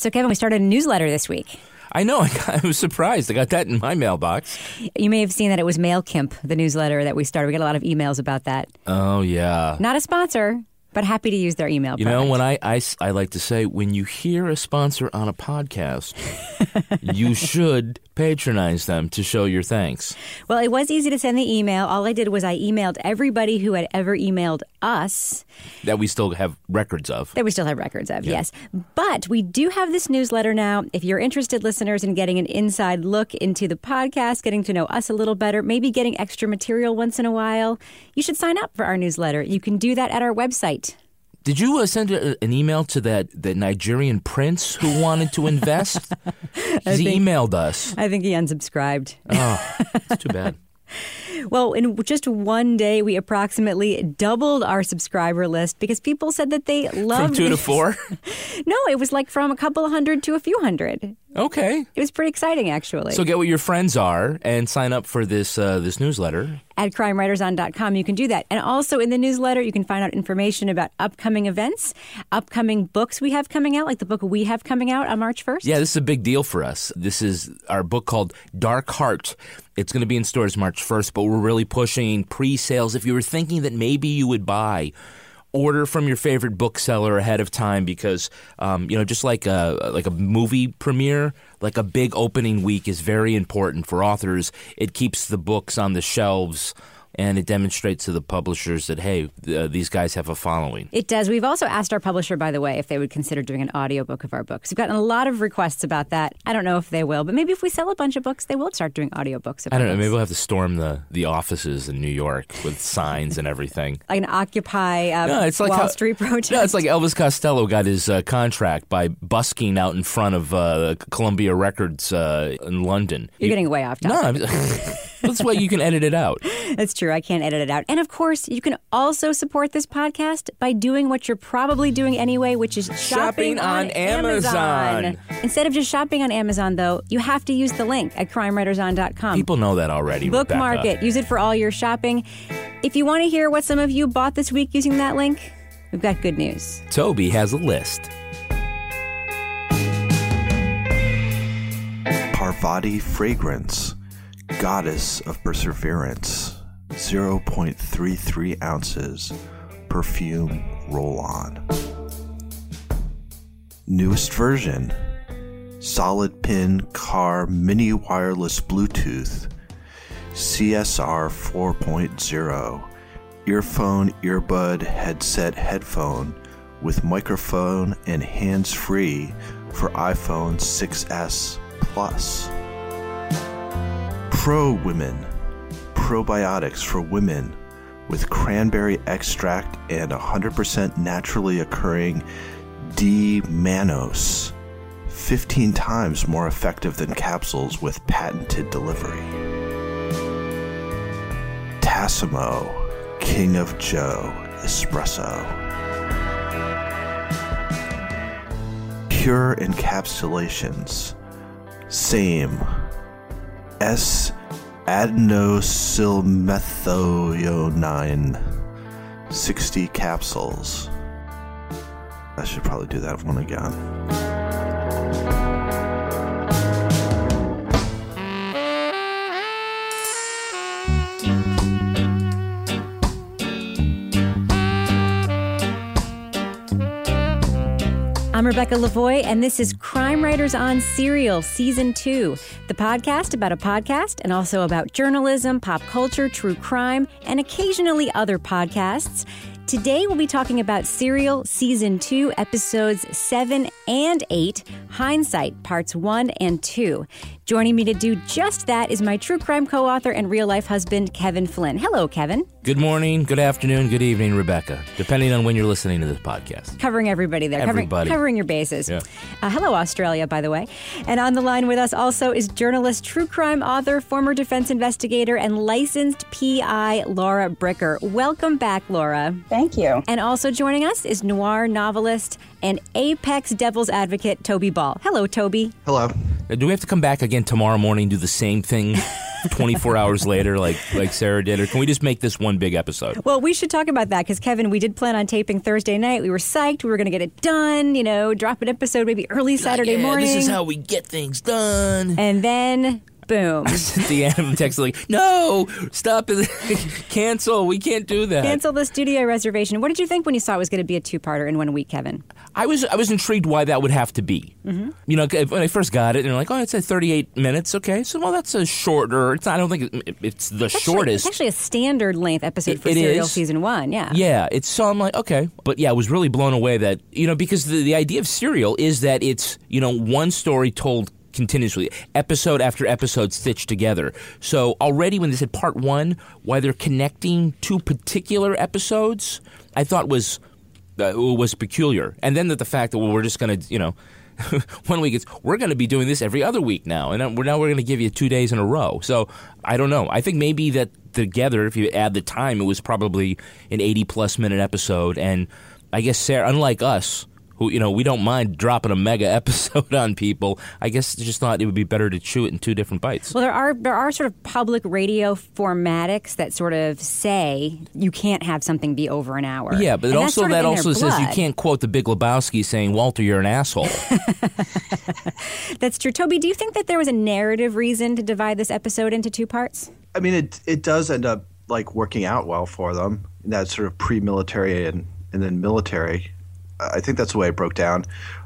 So, Kevin, we started a newsletter this week. I know. I, got, I was surprised. I got that in my mailbox. You may have seen that it was MailChimp, the newsletter that we started. We got a lot of emails about that. Oh yeah. Not a sponsor, but happy to use their email. You know, when I, I, I like to say, when you hear a sponsor on a podcast, you should patronize them to show your thanks. Well, it was easy to send the email. All I did was I emailed everybody who had ever emailed us That we still have records of. that we still have records of, yes. But we do have this newsletter now. If you're interested, listeners, in getting an inside look into the podcast, getting to know us a little better, maybe getting extra material once in a while, you should sign up for our newsletter. You can do that at our website. Did you uh, send a, an email to that, that Nigerian prince who wanted to invest? he think- emailed us. I think he unsubscribed. Oh, it's too bad. Well, in just one day, we approximately doubled our subscriber list because people said that they loved From two to four? No, it was like from a couple of hundred to a few hundred. Okay. It was pretty exciting, actually. So get what your friends are and sign up for this uh, this newsletter. At crimewriterson.com, you can do that. And also in the newsletter, you can find out information about upcoming events, upcoming books we have coming out, like the book we have coming out on March 1st. Yeah, this is a big deal for us. This is our book called Dark Heart. It's going to be in stores March 1st, but we're really pushing pre sales. If you were thinking that maybe you would buy, order from your favorite bookseller ahead of time because, um, you know, just like a, like a movie premiere, like a big opening week is very important for authors. It keeps the books on the shelves and it demonstrates to the publishers that, hey, uh, these guys have a following. It does. We've also asked our publisher, by the way, if they would consider doing an audiobook of our books. We've gotten a lot of requests about that. I don't know if they will, but maybe if we sell a bunch of books, they will start doing audiobooks of I don't know. books. Maybe we'll have to storm the, the offices in New York with signs and everything. like an Occupy um, No, it's like Wall how- Street protest. No, it's like Elvis Costello got his uh, contract by busking out in front of uh, Columbia Records uh, in London. You're You- getting way off no, topic. I'm- that's why you can edit it out. That's true. I can't edit it out. And of course, you can also support this podcast by doing what you're probably doing anyway, which is shopping, Shopping on Amazon. Instead of just shopping on Amazon, though, you have to use the link at crimewriterson.com. People know that already. Bookmark Rebecca. it. Use it for all your shopping. If you want to hear what some of you bought this week using that link, we've got good news. Toby has a list. Parvati Fragrance, Goddess of Perseverance, 0.33 ounces, perfume roll on. Newest version, solid pin car mini wireless Bluetooth, CSR 4.0, earphone, earbud, headset, headphone with microphone and hands free for iPhone 6S Plus. Pro Women Probiotics for women with cranberry extract and 100% naturally occurring D mannose. 15 times more effective than capsules with patented delivery. Tassimo, King of Joe, Espresso. Pure encapsulations. Same. S adenosylmethionine. 60 capsules. I should probably do that one again. I'm Rebecca Lavoie, and this is Crime Writers on Serial Season 2, the podcast about a podcast and also about journalism, pop culture, true crime, and occasionally other podcasts. Today, we'll be talking about Serial Season 2, Episodes 7 and 8, Hindsight, Parts 1 and 2. Joining me to do just that is my true crime co author and real life husband, Kevin Flynn. Hello, Kevin. Good morning, good afternoon, good evening, Rebecca, depending on when you're listening to this podcast. covering everybody there, covering, Everybody. covering your bases. Yeah. Uh, hello, Australia, by the way. And on the line with us also is journalist, true crime author, former defense investigator, and licensed PI Laura Bricker. Welcome back, Laura. Thank you. And also joining us is noir novelist and apex devil's advocate Toby Ball. Hello, Toby. Hello. Do we have to come back again tomorrow morning and do the same thing 24 hours later, like like Sarah did, or can we just make this one big episode? Well, we should talk about that because Kevin, we did plan on taping Thursday night. We were psyched. We were going to get it done. You know, drop an episode maybe early Saturday yeah, morning. This is how we get things done. and then boom. the end text like, no, stop it, cancel. We can't do that. Cancel the studio reservation. What did you think when you saw it was going to be a two-parter in one week, Kevin? I was I was intrigued why that would have to be. Mm-hmm. You know, when I first got it, and they're like, oh, it's at 38 minutes. Okay, so well, that's a shorter. It's not, I don't think it, it's the It's actually- shortest. It's actually a standard length episode It- for it Serial is. season one. Yeah. Yeah, it's so I'm like, okay. But yeah, I was really blown away that, you know, because the, the idea of serial is that it's, you know, one story told continuously, episode after episode stitched together. So already when they said part one, why they're connecting two particular episodes, I thought was uh, was peculiar. And then that the fact that well, we're just going to, you know, one week it's we're going to be doing this every other week now, and we're now we're going to give you two days in a row. So I don't know. I think maybe that together, if you add the time, it was probably an eighty plus minute episode. And I guess Sarah, unlike us, who you know we don't mind dropping a mega episode on people, I guess just thought it would be better to chew it in two different bites. Well, there are there are sort of public radio formatics that sort of say you can't have something be over an hour. yeah, but And also sort of that also says you can't quote the Big Lebowski saying Walter, you're an asshole. That's true. Toby, do you think that there was a narrative reason to divide this episode into two parts? I mean, it it does end up like working out well for them. That sort of pre-military and and then military. I think that's the way it broke down.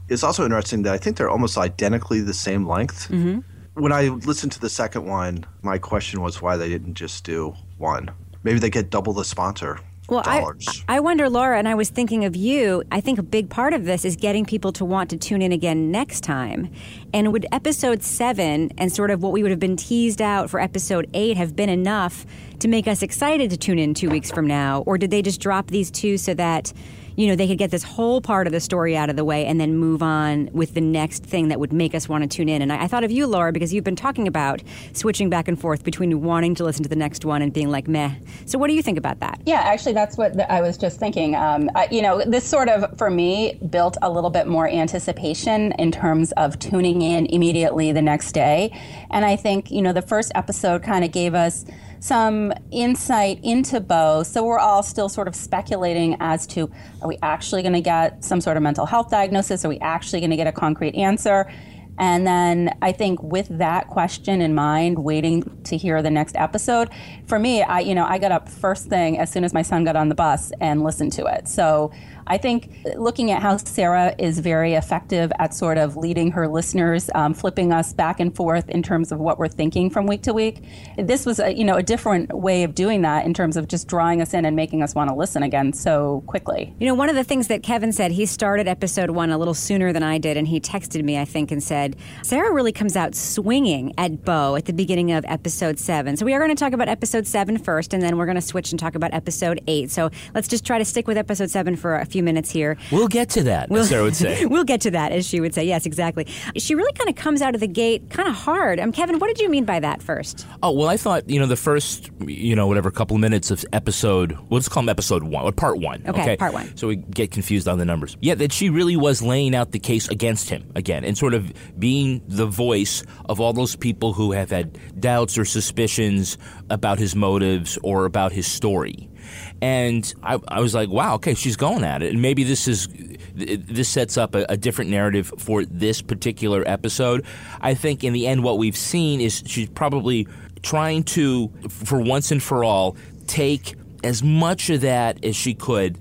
It's also interesting that I think they're almost identically the same length. Mm-hmm. When I listened to the second one, my question was why they didn't just do one. Maybe they get double the sponsor Well, I. I wonder, Laura, and I was thinking of you. I think a big part of this is getting people to want to tune in again next time. And would episode seven and sort of what we would have been teased out for episode eight have been enough to make us excited to tune in two weeks from now? Or did they just drop these two so that, you know, they could get this whole part of the story out of the way and then move on with the next thing that would make us want to tune in? And I, I thought of you, Laura, because you've been talking about switching back and forth between wanting to listen to the next one and being like, meh. So what do you think about that? Yeah, actually, that's what I was just thinking. Um, I, you know, this sort of, for me, built a little bit more anticipation in terms of tuning in immediately the next day. And I think, you know, the first episode kind of gave us some insight into Bo. So we're all still sort of speculating as to are we actually going to get some sort of mental health diagnosis? Are we actually going to get a concrete answer? And then I think with that question in mind, waiting to hear the next episode, for me, I you know I got up first thing as soon as my son got on the bus and listened to it. So I think looking at how Sarah is very effective at sort of leading her listeners, um, flipping us back and forth in terms of what we're thinking from week to week. This was a you know a different way of doing that in terms of just drawing us in and making us want to listen again so quickly. You know, one of the things that Kevin said, he started episode one a little sooner than I did, and he texted me, I think, and said, Sarah really comes out swinging at Bo at the beginning of episode seven. So we are going to talk about episode seven first, and then we're going to switch and talk about episode eight. So let's just try to stick with episode seven for a few minutes here. we'll get to that, as Sarah would say. we'll get to that, as she would say. Yes, exactly. She really kind of comes out of the gate kind of hard. Um, Kevin, what did you mean by that first? Oh well, I thought you know the first you know whatever couple of minutes of episode. Well, let's call them episode one or part one. Okay, part one. So we get confused on the numbers. Yeah, that she really was laying out the case against him again, and sort of being the voice of all those people who have had doubts or suspicions about his motives or about his story. And I, I was like, wow, okay, she's going at it, and maybe this is this sets up a, a different narrative for this particular episode. I think in the end, what we've seen is she's probably trying to, for once and for all, take as much of that as she could,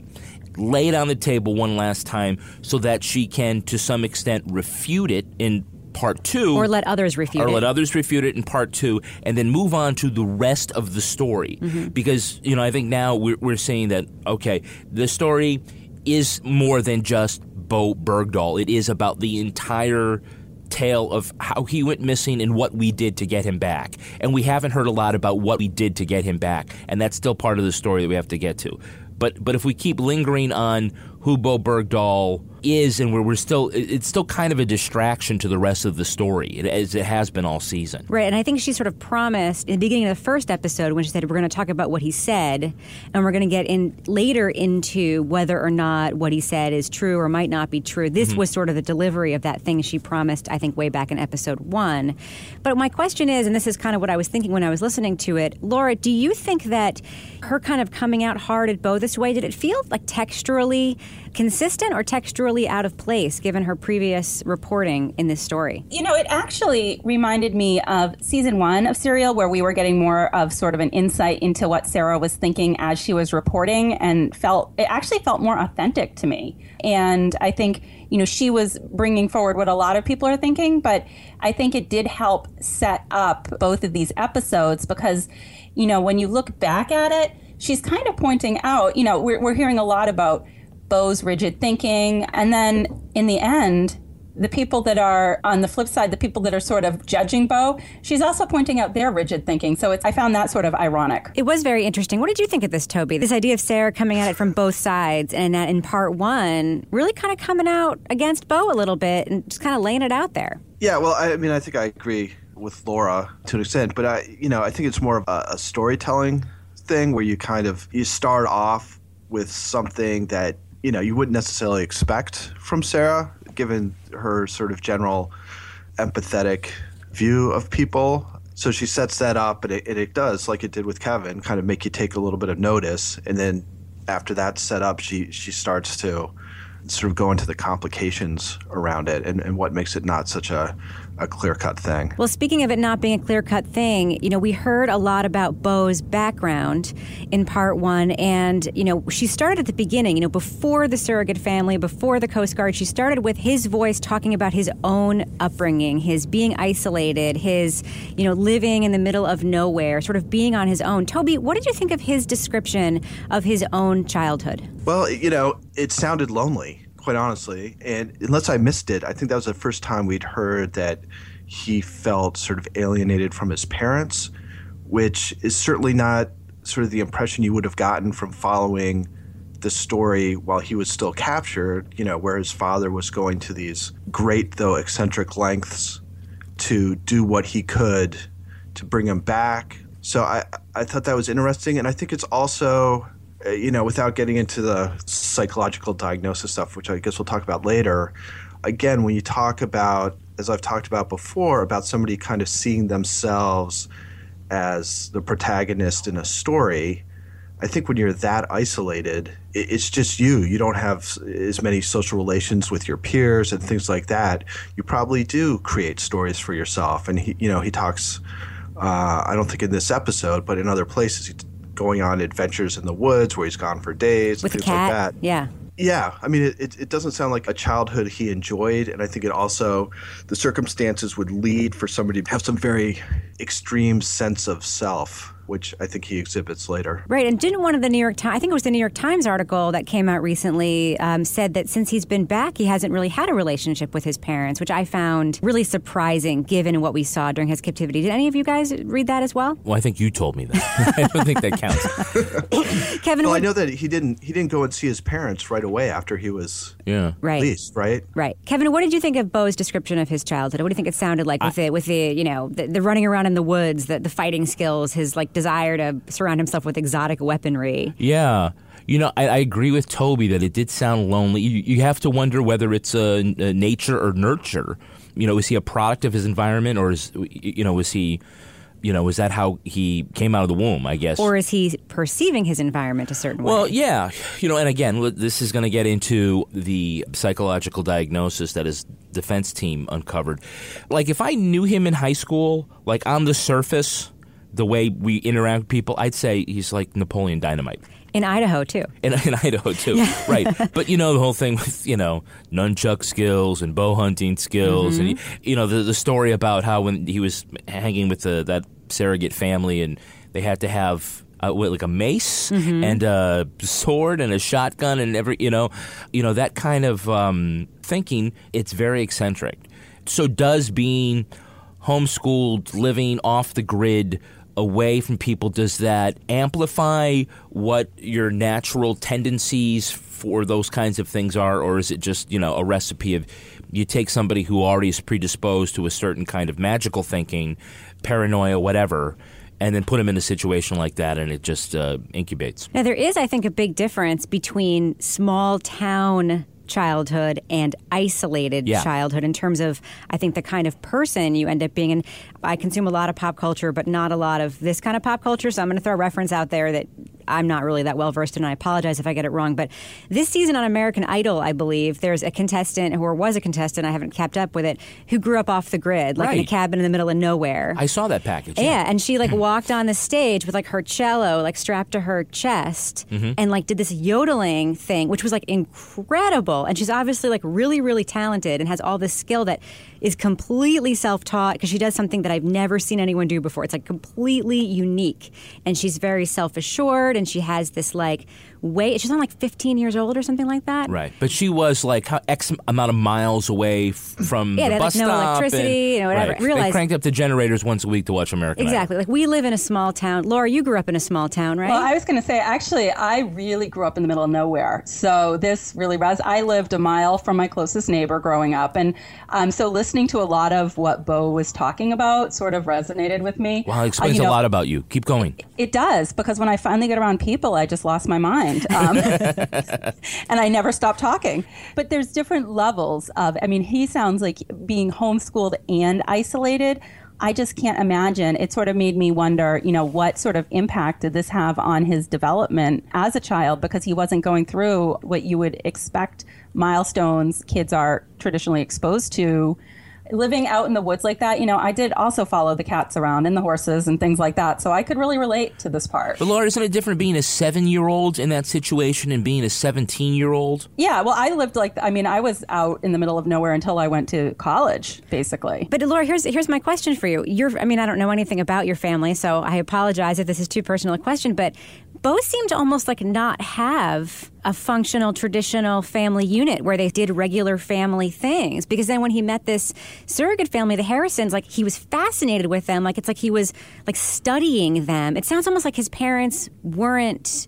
lay it on the table one last time, so that she can, to some extent, refute it in part two, Or let others refute or it. let others refute it in part two, and then move on to the rest of the story. Mm-hmm. Because you know, I think now we're, we're saying that okay, the story is more than just Bo Bergdahl. It is about the entire tale of how he went missing and what we did to get him back. And we haven't heard a lot about what we did to get him back, and that's still part of the story that we have to get to. But but if we keep lingering on who Bo Bergdahl is, and where we're still, it's still kind of a distraction to the rest of the story, as it has been all season. Right, and I think she sort of promised in the beginning of the first episode when she said we're going to talk about what he said, and we're going to get in later into whether or not what he said is true or might not be true. This mm-hmm. was sort of the delivery of that thing she promised, I think, way back in episode one. But my question is, and this is kind of what I was thinking when I was listening to it, Laura, do you think that her kind of coming out hard at Bo this way, did it feel like texturally consistent or texturally out of place given her previous reporting in this story? You know, it actually reminded me of season one of Serial, where we were getting more of sort of an insight into what Sarah was thinking as she was reporting and felt it actually felt more authentic to me. And I think, you know, she was bringing forward what a lot of people are thinking, but I think it did help set up both of these episodes because, you know, when you look back at it, she's kind of pointing out, you know, we're, we're hearing a lot about Bo's rigid thinking. And then in the end, the people that are on the flip side, the people that are sort of judging Bo, she's also pointing out their rigid thinking. So I found that sort of ironic. It was very interesting. What did you think of this, Toby? This idea of Sarah coming at it from both sides, and that in part one, really kind of coming out against Bo a little bit and just kind of laying it out there. Yeah, well, I mean, I think I agree with Laura to an extent, but I, you know, I think it's more of a, a storytelling thing where you kind of you start off with something that you know you wouldn't necessarily expect from Sarah, given her sort of general empathetic view of people. So she sets that up, and it, and it does, like it did with Kevin, kind of make you take a little bit of notice, and then after that's set up, she she starts to sort of go into the complications around it and, and what makes it not such a a clear cut thing. Well, speaking of it not being a clear cut thing, you know, we heard a lot about Bo's background in part one. And, you know, she started at the beginning, you know, before the surrogate family, before the Coast Guard. She started with his voice talking about his own upbringing, his being isolated, his, you know, living in the middle of nowhere, sort of being on his own. Toby, what did you think of his description of his own childhood? Well, you know, it sounded lonely quite honestly. And unless I missed it, I think that was the first time we'd heard that he felt sort of alienated from his parents, which is certainly not sort of the impression you would have gotten from following the story while he was still captured, you know, where his father was going to these great, though eccentric lengths to do what he could to bring him back. So I, I thought that was interesting. And I think it's also you know, without getting into the psychological diagnosis stuff, which I guess we'll talk about later, again, when you talk about, as I've talked about before, about somebody kind of seeing themselves as the protagonist in a story, I think when you're that isolated, it's just you. You don't have as many social relations with your peers and things like that. You probably do create stories for yourself. And he, you know, he talks. Uh, I don't think in this episode, but in other places, he going on adventures in the woods where he's gone for days, with things like that. Yeah. Yeah, I mean, it, it, doesn't sound like a childhood he enjoyed, and I think it also the circumstances would lead for somebody to have some very extreme sense of self which I think he exhibits later. Right, and didn't one of the New York Times, I think it was the New York Times article that came out recently, um, said that since he's been back, he hasn't really had a relationship with his parents, which I found really surprising given what we saw during his captivity. Did any of you guys read that as well? Well, I think you told me that. I don't think that counts. Kevin, well, I know that he didn't. He didn't go and see his parents right away after he was yeah right. released, right? Right. Kevin, what did you think of Bo's description of his childhood? What do you think it sounded like with I, the with the you know the, the running around in the woods, the, the fighting skills, his like desire to surround himself with exotic weaponry. Yeah. You know, I, I, agree with Toby that it did sound lonely. You, you have to wonder whether it's a, a, nature or nurture. You know, is he a product of his environment, or is you know, is he, you know, is that how he came out of the womb? I guess, or is he perceiving his environment a certain way? Well, yeah, you know, and again, this is going to get into the psychological diagnosis that his defense team uncovered. Like, if I knew him in high school, like on the surface the way we interact with people, I'd say he's like Napoleon Dynamite. In Idaho too. In, in Idaho too, yeah. right? But you know the whole thing with you know nunchuck skills and bow hunting skills, mm-hmm. and you know the the story about how when he was hanging with the, that surrogate family and they had to have uh, what, like a mace mm-hmm. and a sword and a shotgun and every you know you know that kind of um, thinking. It's very eccentric. So does being homeschooled, living off the grid, away from people, does that amplify what your natural tendencies for those kinds of things are, or is it just you know a recipe of you take somebody who already is predisposed to a certain kind of magical thinking, paranoia, whatever, and then put them in a situation like that, and it just uh, incubates. Now, there is, I think, a big difference between small town childhood and isolated Yeah. childhood in terms of I think the kind of person you end up being and I consume a lot of pop culture but not a lot of this kind of pop culture so I'm going to throw a reference out there that I'm not really that well versed in and I apologize if I get it wrong but this season on American Idol I believe there's a contestant or was a contestant I haven't kept up with it who grew up off the grid like in a cabin in the middle of nowhere I saw that package. yeah, and she like walked on the stage with like her cello like strapped to her chest Mm-hmm. and like did this yodeling thing, which was like incredible. And she's obviously like really, really talented and has all this skill that is completely self taught because she does something that I've never seen anyone do before. It's like completely unique. And she's very self assured and she has this like way, she's on like 15 years old or something like that. Right, but she was like how X amount of miles away f- from Yeah, the bus like, no stop electricity, and, you know, whatever. Right. Realize- they cranked up the generators once a week to watch American Idol. Exactly. Like we live in a small town. Laura, you grew up in a small town, right? Well, I was going to say, actually, I really grew up in the middle of nowhere. So this really res. I lived a mile from my closest neighbor growing up, and um, so listening to a lot of what Bo was talking about sort of resonated with me. Wow, it Uh, explains you a know, lot about you. Keep going. It does because when I finally get around people, I just lost my mind, um, and I never stop talking. But there's different levels of. I mean, he sounds like being homeschooled and isolated. I just can't imagine. It sort of made me wonder, you know, what sort of impact did this have on his development as a child because he wasn't going through what you would expect milestones kids are traditionally exposed to living out in the woods like that, you know, I did also follow the cats around and the horses and things like that. So I could really relate to this part. But Laura, isn't it different being a seven-year-old in that situation and being a seventeen-year-old? Yeah, well, I lived like, I mean, I was out in the middle of nowhere until I went to college, basically. But Laura, here's here's my question for you. You're, I mean, I don't know anything about your family, so I apologize if this is too personal a question. But both seem to almost like not have a functional traditional family unit where they did regular family things. Because then when he met this surrogate family, the Harrisons, like he was fascinated with them. Like it's like he was like studying them. It sounds almost like his parents weren't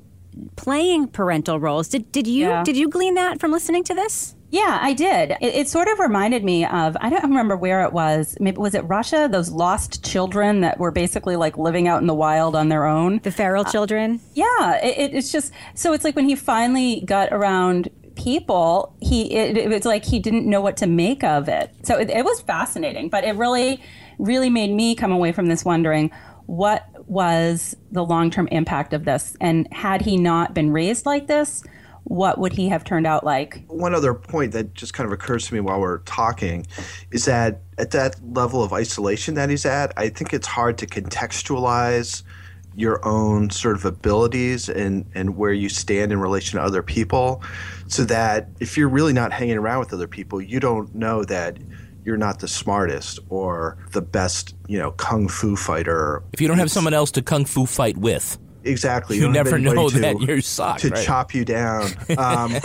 playing parental roles. Did did you Yeah. did you glean that from listening to this? Yeah, I did. It, it sort of reminded me of, I don't remember where it was. Maybe was it Russia? Those lost children that were basically like living out in the wild on their own. The feral uh, children. Yeah, it, it, it's just so it's like when he finally got around people, he it, it was like he didn't know what to make of it. So it, it was fascinating, but it really, really made me come away from this wondering what was the long term impact of this, and had he not been raised like this, what would he have turned out like? One other point that just kind of occurs to me while we're talking is that at that level of isolation that he's at, I think it's hard to contextualize your own sort of abilities and, and where you stand in relation to other people so that if you're really not hanging around with other people, you don't know that you're not the smartest or the best, you know, kung fu fighter. If you don't have someone else to kung fu fight with, Exactly. You don't never know to- that you're sucked, to right. chop you down. Um,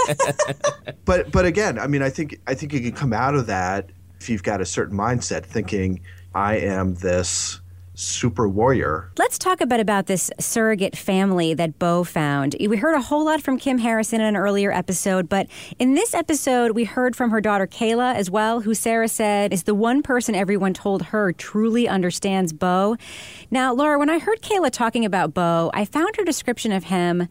but but again, I mean, I think I think you can come out of that if you've got a certain mindset, thinking I am this super warrior. Let's talk a bit about this surrogate family that Bo found. We heard a whole lot from Kim Harrison in an earlier episode, but in this episode, we heard from her daughter Kayla as well, who Sarah said is the one person everyone told her truly understands Bo. Now, Laura, when I heard Kayla talking about Bo, I found her description of him.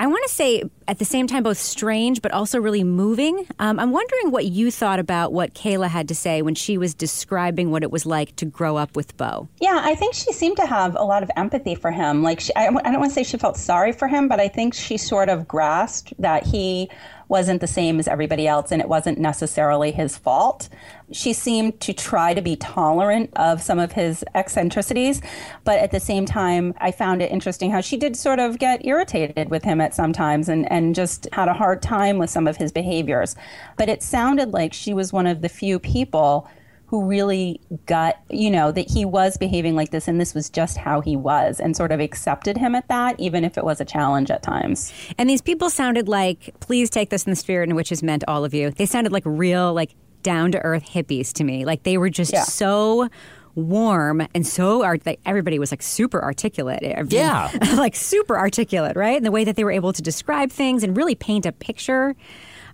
I want to say at the same time both strange but also really moving. Um, I'm wondering what you thought about what Kayla had to say when she was describing what it was like to grow up with Bo. Yeah, I think she seemed to have a lot of empathy for him. Like, she, I, I don't want to say she felt sorry for him, but I think she sort of grasped that he wasn't the same as everybody else and it wasn't necessarily his fault. She seemed to try to be tolerant of some of his eccentricities, but at the same time, I found it interesting how she did sort of get irritated with him at some times and, and just had a hard time with some of his behaviors. But it sounded like she was one of the few people who really got, you know, that he was behaving like this and this was just how he was and sort of accepted him at that, even if it was a challenge at times. And these people sounded like, please take this in the spirit in which is meant all of you. They sounded like real, like down to earth hippies to me. Like they were just Yeah. so warm and so art- like, everybody was like super articulate. Every- Yeah. like super articulate, right? And the way that they were able to describe things and really paint a picture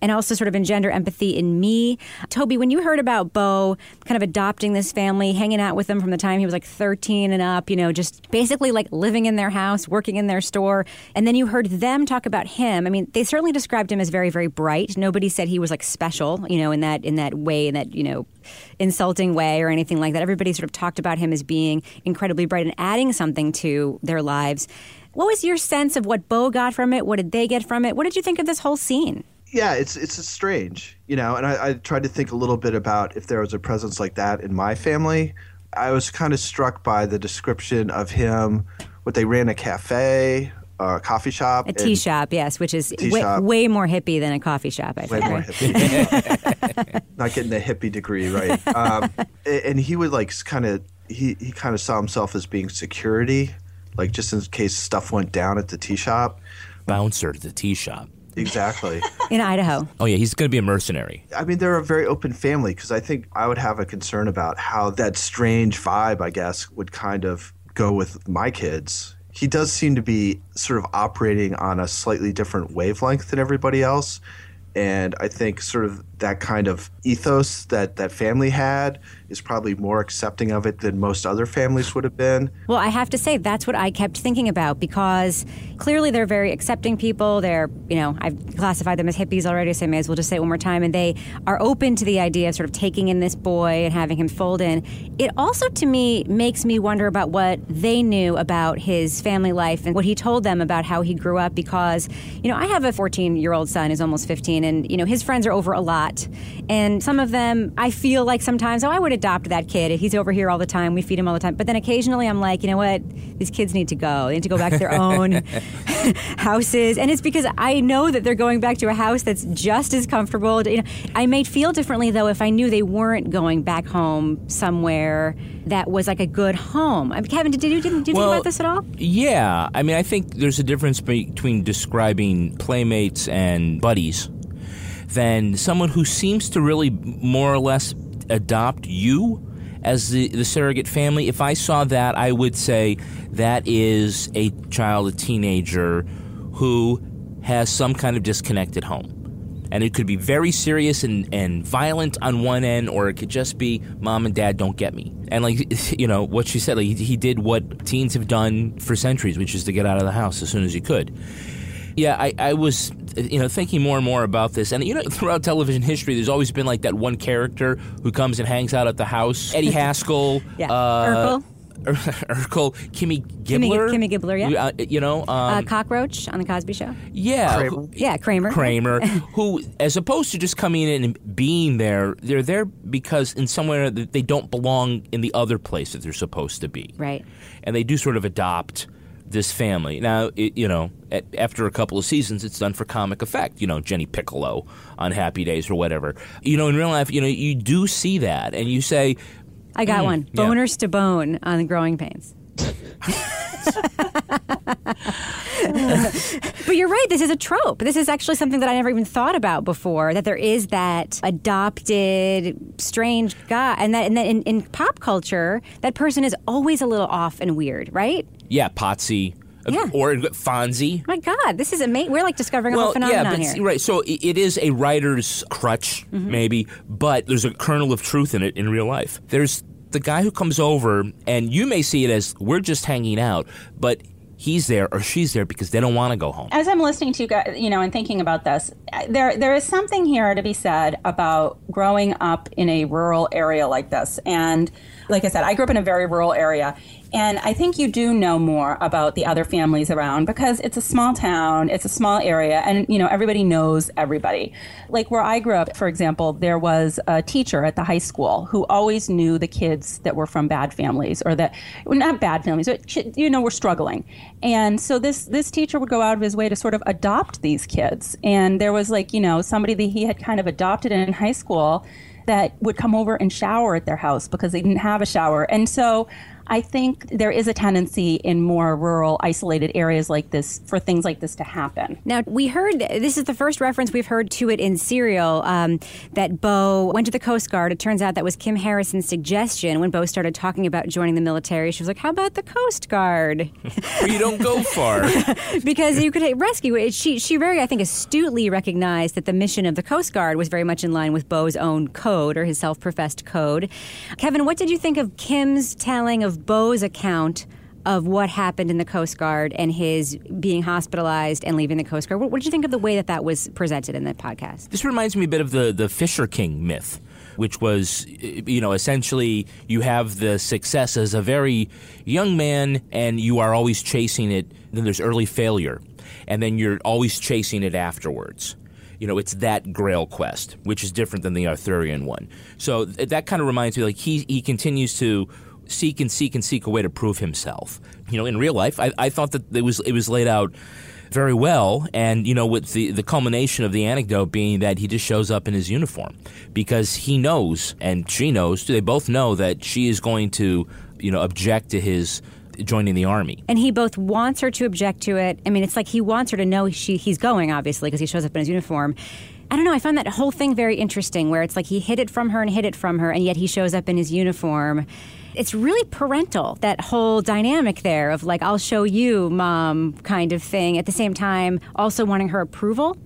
and also sort of engender empathy in me. Toby, when you heard about Bo kind of adopting this family, hanging out with them from the time he was like 13 and up, you know, just basically like living in their house, working in their store, and then you heard them talk about him. I mean, they certainly described him as very, very bright. Nobody said he was like special, you know, in that in that way, in that you know, insulting way or anything like that. Everybody sort of talked about him as being incredibly bright and adding something to their lives. What was your sense of what Bo got from it? What did they get from it? What did you think of this whole scene? Yeah, it's it's strange, you know. And I, I tried to think a little bit about if there was a presence like that in my family. I was kind of struck by the description of him. What they ran a cafe, a coffee shop, A tea and- shop, yes, which is way, shop. way more hippie than a coffee shop. I way think. more right? hippie. Not getting the hippie degree, right? Um, and he would like kind of he he kind of saw himself as being security, like just in case stuff went down at the tea shop. Bouncer to the tea shop. Exactly. In Idaho. Oh yeah, he's going to be a mercenary. I mean, they're a very open family because I think I would have a concern about how that strange vibe, I guess, would kind of go with my kids. He does seem to be sort of operating on a slightly different wavelength than everybody else. And I think sort of that kind of ethos that that family had is probably more accepting of it than most other families would have been. Well, I have to say that's what I kept thinking about because clearly they're very accepting people. They're, you know, I've classified them as hippies already, so I may as well just say it one more time. And they are open to the idea of sort of taking in this boy and having him fold in. It also, to me, makes me wonder about what they knew about his family life and what he told them about how he grew up because, you know, I have a 14 year old son who's almost 15, and, you know, his friends are over a lot. And some of them, I feel like sometimes, oh, I would adopt that kid. He's over here all the time. We feed him all the time. But then occasionally I'm like, you know what? These kids need to go. They need to go back to their own houses. And it's because I know that they're going back to a house that's just as comfortable. You know, I might feel differently, though, if I knew they weren't going back home somewhere that was like a good home. I mean, Kevin, did you, did you think about this at all? Yeah, I mean, I think there's a difference between describing playmates and buddies than someone who seems to really more or less adopt you as the, the surrogate family. If I saw that, I would say that is a child, a teenager who has some kind of disconnected home. And it could be very serious and, and violent on one end, or it could just be mom and dad don't get me. And like you know what she said, like he, he did what teens have done for centuries, which is to get out of the house as soon as he could. Yeah, I, I was, you know, thinking more and more about this, and you know, throughout television history, there's always been like that one character who comes and hangs out at the house. Eddie Haskell, Yeah. uh, Urkel. Urkel, Kimmy Kimmy- Gibbler, Kimmy Gibbler, yeah. You, uh, you know, um, Uh, Cockroach on The Cosby Show? yeah, Kramer. who- Yeah, Kramer. Kramer, who, as opposed to just coming in and being there, they're there because in somewhere that they don't belong in the other place that they're supposed to be. Right. And they do sort of adopt this family. Now, it, you know, at, after a couple of seasons, it's done for comic effect. You know, Jenny Piccolo on Happy Days or whatever. You know, in real life, you know, you do see that, and you say, I got hmm, one. yeah. Boners to bone on the growing pains. but you're right. This is a trope. This is actually something that I never even thought about before. That there is that adopted strange guy, and that, and that in, in pop culture, that person is always a little off and weird, right? Yeah, Potsy. uh, Yeah. Or Fonzie. My God, this is amazing. We're like discovering a whole Well, phenomenon yeah, but here. right. So it is a writer's crutch, Mm-hmm. maybe, but there's a kernel of truth in it in real life. There's the guy who comes over, and you may see it as we're just hanging out, but he's there or she's there because they don't want to go home. as I'm listening to you guys, you know, and thinking about this, there there is something here to be said about growing up in a rural area like this. And like I said, I grew up in a very rural area, and I think you do know more about the other families around because it's a small town, it's a small area, and you know everybody knows everybody. Like where I grew up, for example, there was a teacher at the high school who always knew the kids that were from bad families or that well, not bad families, but you know were struggling. And so this this teacher would go out of his way to sort of adopt these kids. And there was like you know somebody that he had kind of adopted in high school that would come over and shower at their house because they didn't have a shower. And so I think there is a tendency in more rural, isolated areas like this for things like this to happen. Now, we heard this is the first reference we've heard to it in Serial um, that Bo went to the Coast Guard. It turns out that was Kim Harrison's suggestion when Bo started talking about joining the military. She was like, How about the Coast Guard? you don't go far. because you could rescue it. She, she very, I think, astutely recognized that the mission of the Coast Guard was very much in line with Bo's own code or his self professed code. Kevin, what did you think of Kim's telling of Bo's account of what happened in the Coast Guard and his being hospitalized and leaving the Coast Guard. What, what did you think of the way that that was presented in the podcast? This reminds me a bit of the, the Fisher King myth, which was, you know, essentially you have the success as a very young man and you are always chasing it. Then there's early failure, and then you're always chasing it afterwards you know, it's that Grail quest, which is different than the Arthurian one. So that kind of reminds me, like he he continues to seek and seek and seek a way to prove himself. You know, in real life, I, I thought that it was it was laid out very well, and you know, with the the culmination of the anecdote being that he just shows up in his uniform because he knows and she knows, they both know that she is going to, you know, object to his joining the army. And he both wants her to object to it. I mean, it's like he wants her to know she, he's going, obviously, because he shows up in his uniform. I don't know. I found that whole thing very interesting, where it's like he hid it from her and hid it from her, and yet he shows up in his uniform it's really parental, that whole dynamic there of like, I'll show you, mom, kind of thing. At the same time, also wanting her approval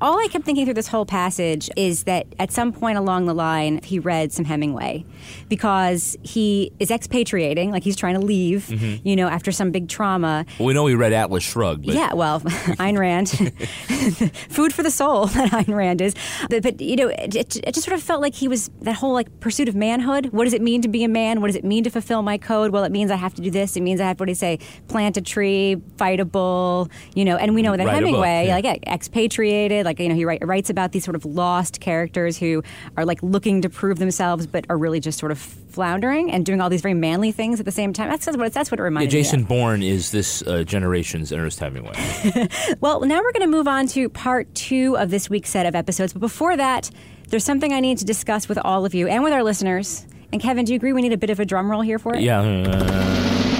all I kept thinking through this whole passage is that at some point along the line, he read some Hemingway because he is expatriating, like he's trying to leave, mm-hmm. you know, after some big trauma. Well, we know he read Atlas Shrugged. But... Yeah, well, Ayn Rand, food for the soul, that Ayn Rand is. But, but you know, it, it, just sort of felt like he was that whole like pursuit of manhood. What does it mean to be a man? What does it mean to fulfill my code? Well, it means I have to do this. It means I have, what do you say, plant a tree, fight a bull, you know, and we know that Write Hemingway, book, yeah. like expatriated, like you know he write, writes about these sort of lost characters who are like looking to prove themselves but are really just sort of floundering and doing all these very manly things at the same time. That's, that's what that's what it reminds yeah, Jason me of. Jason Bourne is this uh, generation's Ernest Hemingway. Well now we're going to move on to part two of this week's set of episodes. But before that there's something I need to discuss with all of you and with our listeners. And Kevin do you agree we need a bit of a drum roll here for it? Yeah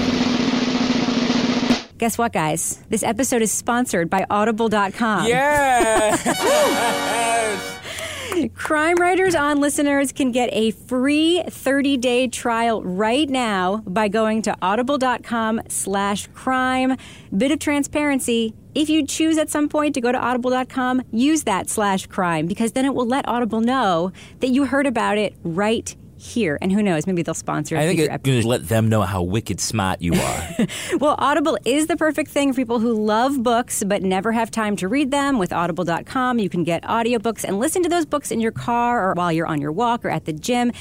Guess what, guys? This episode is sponsored by Audible.com. Yes! Crime Writers On listeners can get a free 30-day trial right now by going to audible.com slash crime. Bit of transparency. If you choose at some point to go to audible.com, use that slash crime because then it will let Audible know that you heard about it right here. And who knows, maybe they'll sponsor I think it's going to let them know how wicked smart you are. well, Audible is the perfect thing for people who love books but never have time to read them. With audible.com, you can get audiobooks and listen to those books in your car or while you're on your walk or at the gym.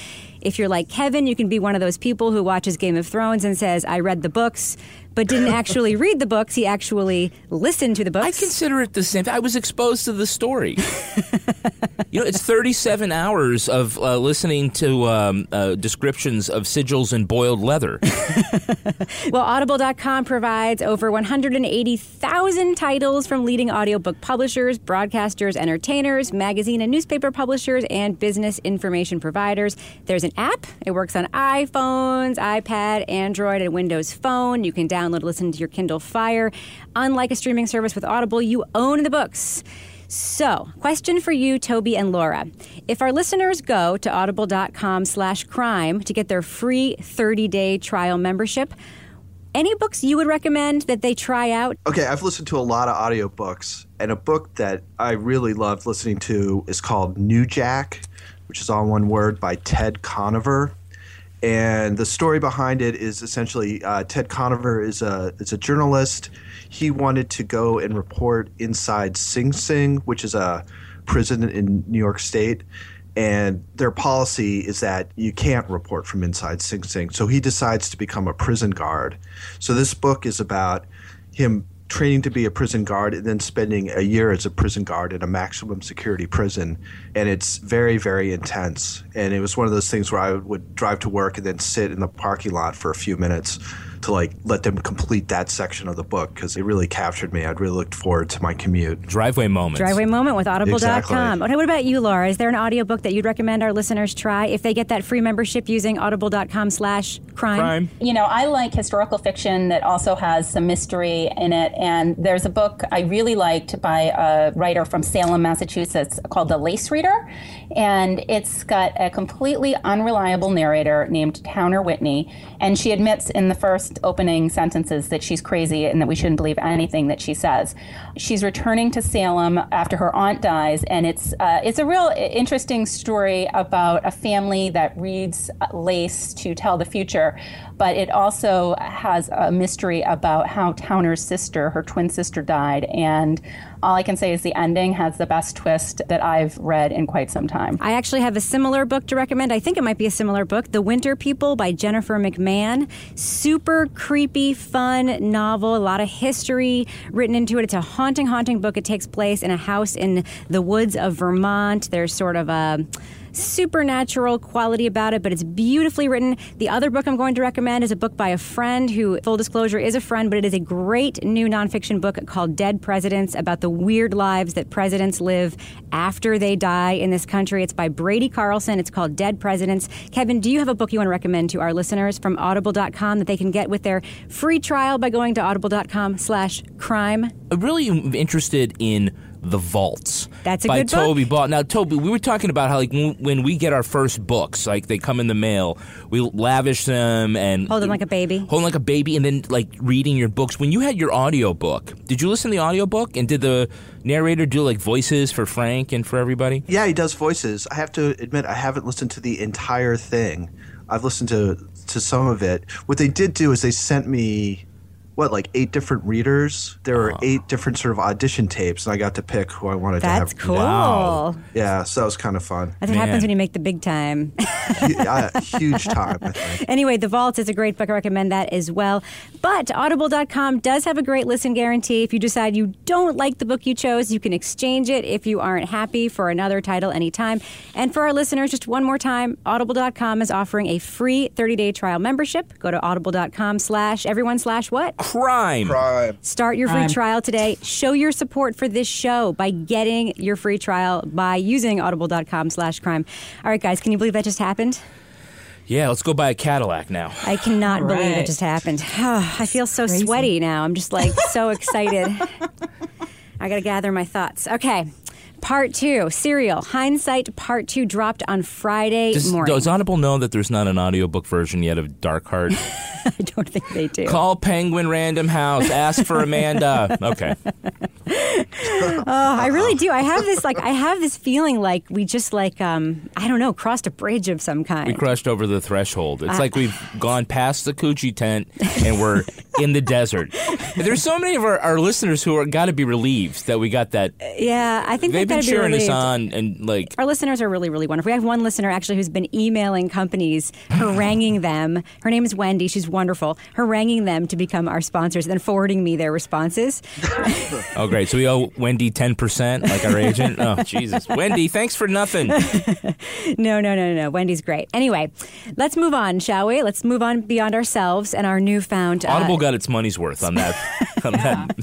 If you're like Kevin, you can be one of those people who watches Game of Thrones and says, I read the books, but didn't actually read the books. He actually listened to the books. I consider it the same. I was exposed to the story. you know, it's 37 hours of uh, listening to um, uh, descriptions of sigils and boiled leather. well, Audible.com provides over 180,000 titles from leading audiobook publishers, broadcasters, entertainers, magazine and newspaper publishers, and business information providers. There's an app. It works on iPhones, iPad, Android, and Windows Phone. You can download, listen to your Kindle Fire. Unlike a streaming service with Audible, you own the books. So, question for you, Toby and Laura. If our listeners go to audible.com slash crime to get their free 30-day trial membership, any books you would recommend that they try out? Okay, I've listened to a lot of audiobooks, and a book that I really loved listening to is called New Jack which is all one word, by Ted Conover. And the story behind it is essentially uh, Ted Conover is a is a journalist. He wanted to go and report inside Sing Sing, which is a prison in New York State, and their policy is that you can't report from inside Sing Sing. So he decides to become a prison guard. So this book is about him training to be a prison guard and then spending a year as a prison guard in a maximum security prison. And it's very, very intense. And it was one of those things where I would drive to work and then sit in the parking lot for a few minutes to like let them complete that section of the book because it really captured me. I'd really looked forward to my commute. Driveway moment. Driveway moment with audible.com. Exactly. Okay, what about you, Laura? Is there an audiobook that you'd recommend our listeners try if they get that free membership using audible.com slash crime? Crime. You know, I like historical fiction that also has some mystery in it. And there's a book I really liked by a writer from Salem, Massachusetts called The Lace Reader. And it's got a completely unreliable narrator named Towner Whitney. And she admits in the first opening sentences that she's crazy and that we shouldn't believe anything that she says. She's returning to Salem after her aunt dies. And it's, uh, it's a real interesting story about a family that reads lace to tell the future but it also has a mystery about how Towner's sister, her twin sister, died. And all I can say is the ending has the best twist that I've read in quite some time. I actually have a similar book to recommend. I think it might be a similar book, The Winter People by Jennifer McMahon. Super creepy, fun novel, a lot of history written into it. It's a haunting, haunting book. It takes place in a house in the woods of Vermont. There's sort of a supernatural quality about it, but it's beautifully written. The other book I'm going to recommend is a book by a friend who, full disclosure, is a friend, but it is a great new nonfiction book called Dead Presidents about the weird lives that presidents live after they die in this country. It's by Brady Carlson. It's called Dead Presidents. Kevin, do you have a book you want to recommend to our listeners from audible.com that they can get with their free trial by going to audible.com slash crime? I'm really interested in the Vaults. That's a by good book. Toby Ball. Now, Toby, we were talking about how like when, when we get our first books, like they come in the mail, we lavish them and Hold them like a baby. hold 'em like a baby, and then like reading your books. When you had your audio book, did you listen to the audio book? And did the narrator do like voices for Frank and for everybody? Yeah, he does voices. I have to admit, I haven't listened to the entire thing. I've listened to to some of it. What they did do is they sent me what like eight different readers. There were eight different sort of audition tapes, and I got to pick who I wanted That's to have. That's cool. Wow. Yeah, so that was kind of fun. That's what happens when you make the big time. Hu- uh, huge time. Anyway, The Vault is a great book. I recommend that as well. But audible.com does have a great listen guarantee. If you decide you don't like the book you chose, you can exchange it if you aren't happy for another title anytime. And for our listeners, just one more time, audible.com is offering a free 30-day trial membership. Go to audible.com slash everyone slash what? Crime. Start your free Crime. trial today. Show your support for this show by getting your free trial by using audible.com slash crime. All right, guys, can you believe that just happened? Yeah, let's go buy a Cadillac now. I cannot All believe it just happened. I feel so Crazy. sweaty now. I'm just like so excited. I got to gather my thoughts. Okay. Part two, Serial. Hindsight Part two dropped on Friday Does, morning. does Audible know that there's not an audiobook version yet of Dark Heart? I don't think they do. Call Penguin Random House. Ask for Amanda. Okay. Oh, I really do. I have this like I have this feeling like we just like um I don't know crossed a bridge of some kind. We crushed over the threshold. It's like we've gone past the coochie tent and we're in the desert. There's so many of our, our listeners who are got to be relieved that we got that. yeah, I think They've they've been to be us on and like Our listeners are really, really wonderful. We have one listener actually who's been emailing companies, haranguing them. Her name is Wendy. She's wonderful. Haranguing them to become our sponsors, and then forwarding me their responses. oh great, so we owe Wendy ten percent like our agent. Oh Jesus, Wendy, thanks for nothing. No, no, no, no. Wendy's great. Anyway, let's move on, shall we? Let's move on beyond ourselves and our newfound. uh, Audible got its money's worth on that. On that,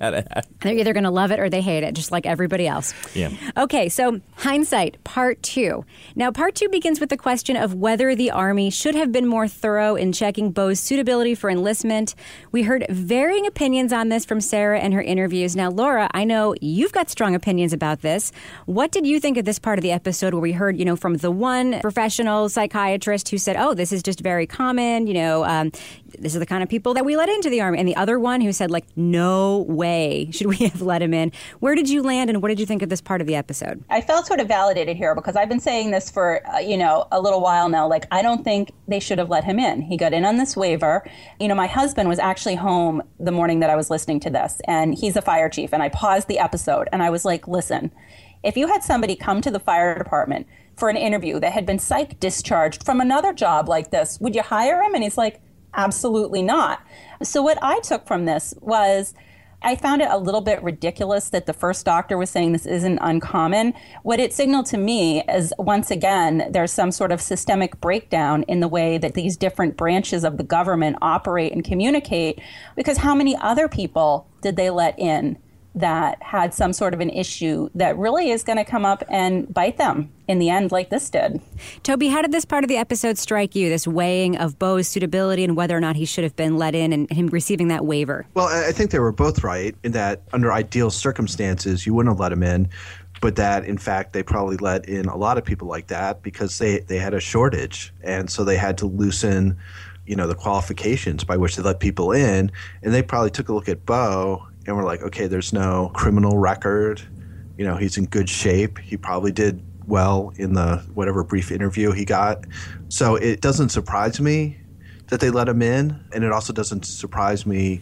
that ad. They're either going to love it or they hate it, just like everybody else. Yeah. Okay, so hindsight, part two. Now, part two begins with the question of whether the Army should have been more thorough in checking Bowe's suitability for enlistment. We heard varying opinions on this from Sarah and her interviews. Now, Laura, I know you've got strong opinions about this. What did you think of this part of the episode where we heard, you know, from the one professional psychiatrist who said, oh, this is just very common, you know, um, this is the kind of people that we let into the Army, and the other one who said, like, no way should we have let him in. Where did you land, and what did you think of this part of the episode? I felt sort of validated here because I've been saying this for uh, you know a little while now. Like I don't think they should have let him in. He got in on this waiver. You know, my husband was actually home the morning that I was listening to this, and he's a fire chief. And I paused the episode and I was like, listen, if you had somebody come to the fire department for an interview that had been psych discharged from another job like this, would you hire him? And he's like, absolutely not. So what I took from this was I found it a little bit ridiculous that the first doctor was saying this isn't uncommon. What it signaled to me is once again, there's some sort of systemic breakdown in the way that these different branches of the government operate and communicate. Because how many other people did they let in that had some sort of an issue that really is going to come up and bite them in the end, like this did. Toby, how did this part of the episode strike you? This weighing of Bowe's suitability and whether or not he should have been let in and him receiving that waiver? Well, I think they were both right in that under ideal circumstances, you wouldn't have let him in. But that, in fact, they probably let in a lot of people like that because they, they had a shortage. And so they had to loosen you know the qualifications by which they let people in and they probably took a look at Bowe and we're like, okay, there's no criminal record. You know, he's in good shape. He probably did well in the whatever brief interview he got. So it doesn't surprise me that they let him in, and it also doesn't surprise me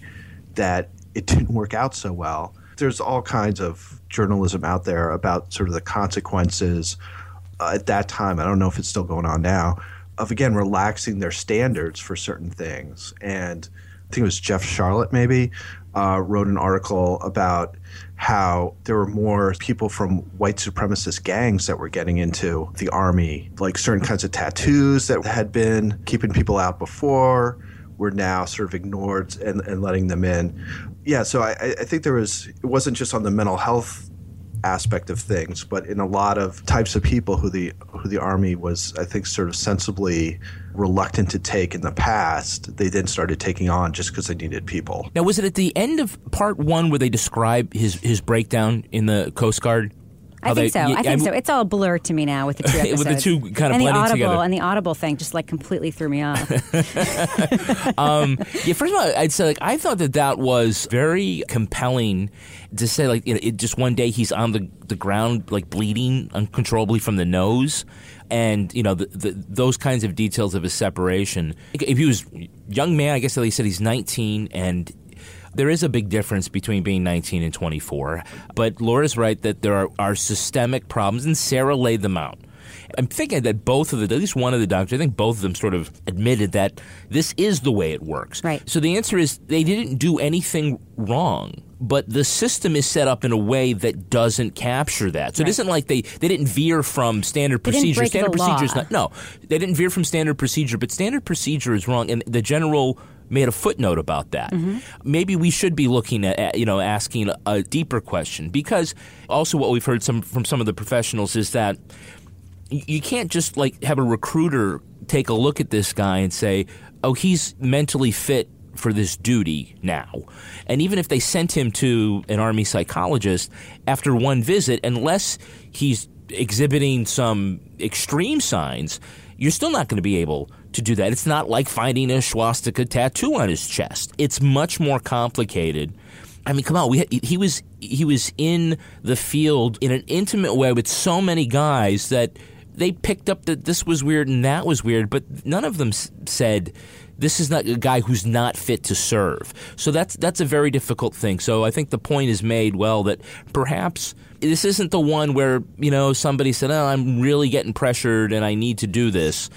that it didn't work out so well. There's all kinds of journalism out there about sort of the consequences uh, at that time. I don't know if it's still going on now of again relaxing their standards for certain things and I think it was Jeff Charlotte maybe uh, wrote an article about how there were more people from white supremacist gangs that were getting into the army, like certain kinds of tattoos that had been keeping people out before were now sort of ignored and, and letting them in. Yeah, so I, I think there was, it wasn't just on the mental health aspect of things, but in a lot of types of people who the who the army was, I think, sort of sensibly reluctant to take in the past, they then started taking on just because they needed people. Now, was it at the end of part one where they describe his his breakdown in the Coast Guard? I think they, so. I think so. It's all blurred to me now with the two episodes. with the two kind of and the blending audible together. and the audible thing just like completely threw me off. um, yeah, first of all, I'd say like I thought that that was very compelling to say like you know, it, just one day he's on the the ground like bleeding uncontrollably from the nose, and you know the, the, those kinds of details of his separation. If he was young man, I guess they said he's 19 and there is a big difference between being 19 and 24. But Laura's right that there are, are systemic problems, and Sarah laid them out. I'm thinking that both of the, at least one of the doctors, I think both of them sort of admitted that this is the way it works. Right. So the answer is they didn't do anything wrong but the system is set up in a way that doesn't capture that. So right. it isn't like they, they didn't veer from standard they procedure. standard procedure is not no. They didn't veer from standard procedure, but standard procedure is wrong and the general made a footnote about that. Mm-hmm. Maybe we should be looking at, you know, asking a deeper question because also what we've heard some from some of the professionals is that you can't just like have a recruiter take a look at this guy and say, "Oh, he's mentally fit for this duty now." And even if they sent him to an army psychologist after one visit, unless he's exhibiting some extreme signs, you're still not going to be able to do that. It's not like finding a swastika tattoo on his chest. It's much more complicated. I mean, come on, we, he was he was in the field in an intimate way with so many guys that they picked up that this was weird and that was weird, but none of them said this is not a guy who's not fit to serve. So that's that's a very difficult thing. So I think the point is made well that perhaps this isn't the one where you know somebody said, "Oh, I'm really getting pressured and I need to do this."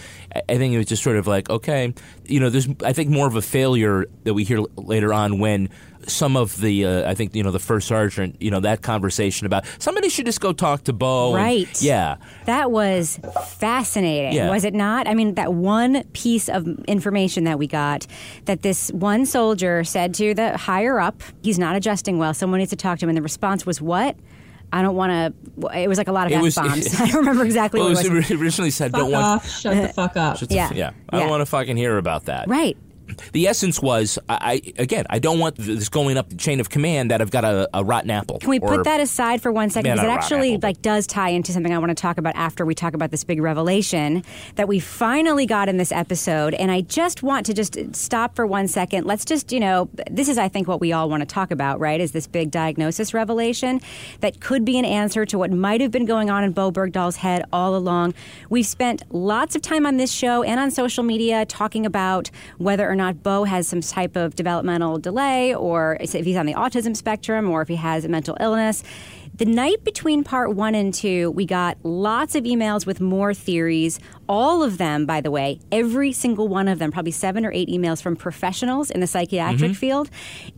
I think it was just sort of like, okay, you know, there's I think more of a failure that we hear later on when some of the uh, I think you know the first sergeant you know that conversation about somebody should just go talk to Bowe right. and, yeah. That was fascinating yeah. was it not? I mean that one piece of information that we got that this one soldier said to the higher up he's not adjusting well. Someone needs to talk to him. And the response was what I don't want to. It was like a lot of f bombs. I don't remember exactly well, what it was. was originally said, fuck "Don't off, want." Shut the fuck up. Yeah. yeah. I don't want to fucking hear about that. Right. The essence was, I, I again, I don't want this going up the chain of command that I've got a, a rotten apple. Can we put that aside for one second? Because it not a rotten actually apple, like does tie into something I want to talk about after we talk about this big revelation that we finally got in this episode. And I just want to just uh, stop for one second. Let's just, you know, this is I think what we all want to talk about, right? Is this big diagnosis revelation that could be an answer to what might have been going on in Bowe Bergdahl's head all along. We've spent lots of time on this show and on social media talking about whether or not Bowe has some type of developmental delay or if he's on the autism spectrum or if he has a mental illness. The night between part one and two, we got lots of emails with more theories. All of them, by the way, every single one of them, probably seven or eight emails from professionals in the psychiatric mm-hmm. field.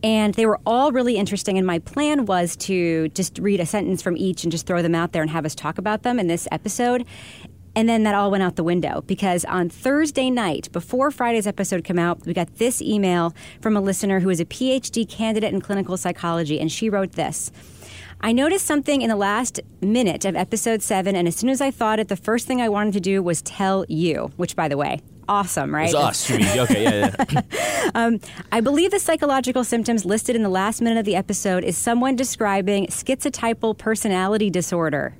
And they were all really interesting. And my plan was to just read a sentence from each and just throw them out there and have us talk about them in this episode. And then that all went out the window because on Thursday night, before Friday's episode came out, we got this email from a listener who is a PhD candidate in clinical psychology. And she wrote this. I noticed something in the last minute of episode seven, and as soon as I thought it, the first thing I wanted to do was tell you, which, by the way, awesome, right? It's us. okay, yeah, yeah. um, I believe the psychological symptoms listed in the last minute of the episode is someone describing schizotypal personality disorder.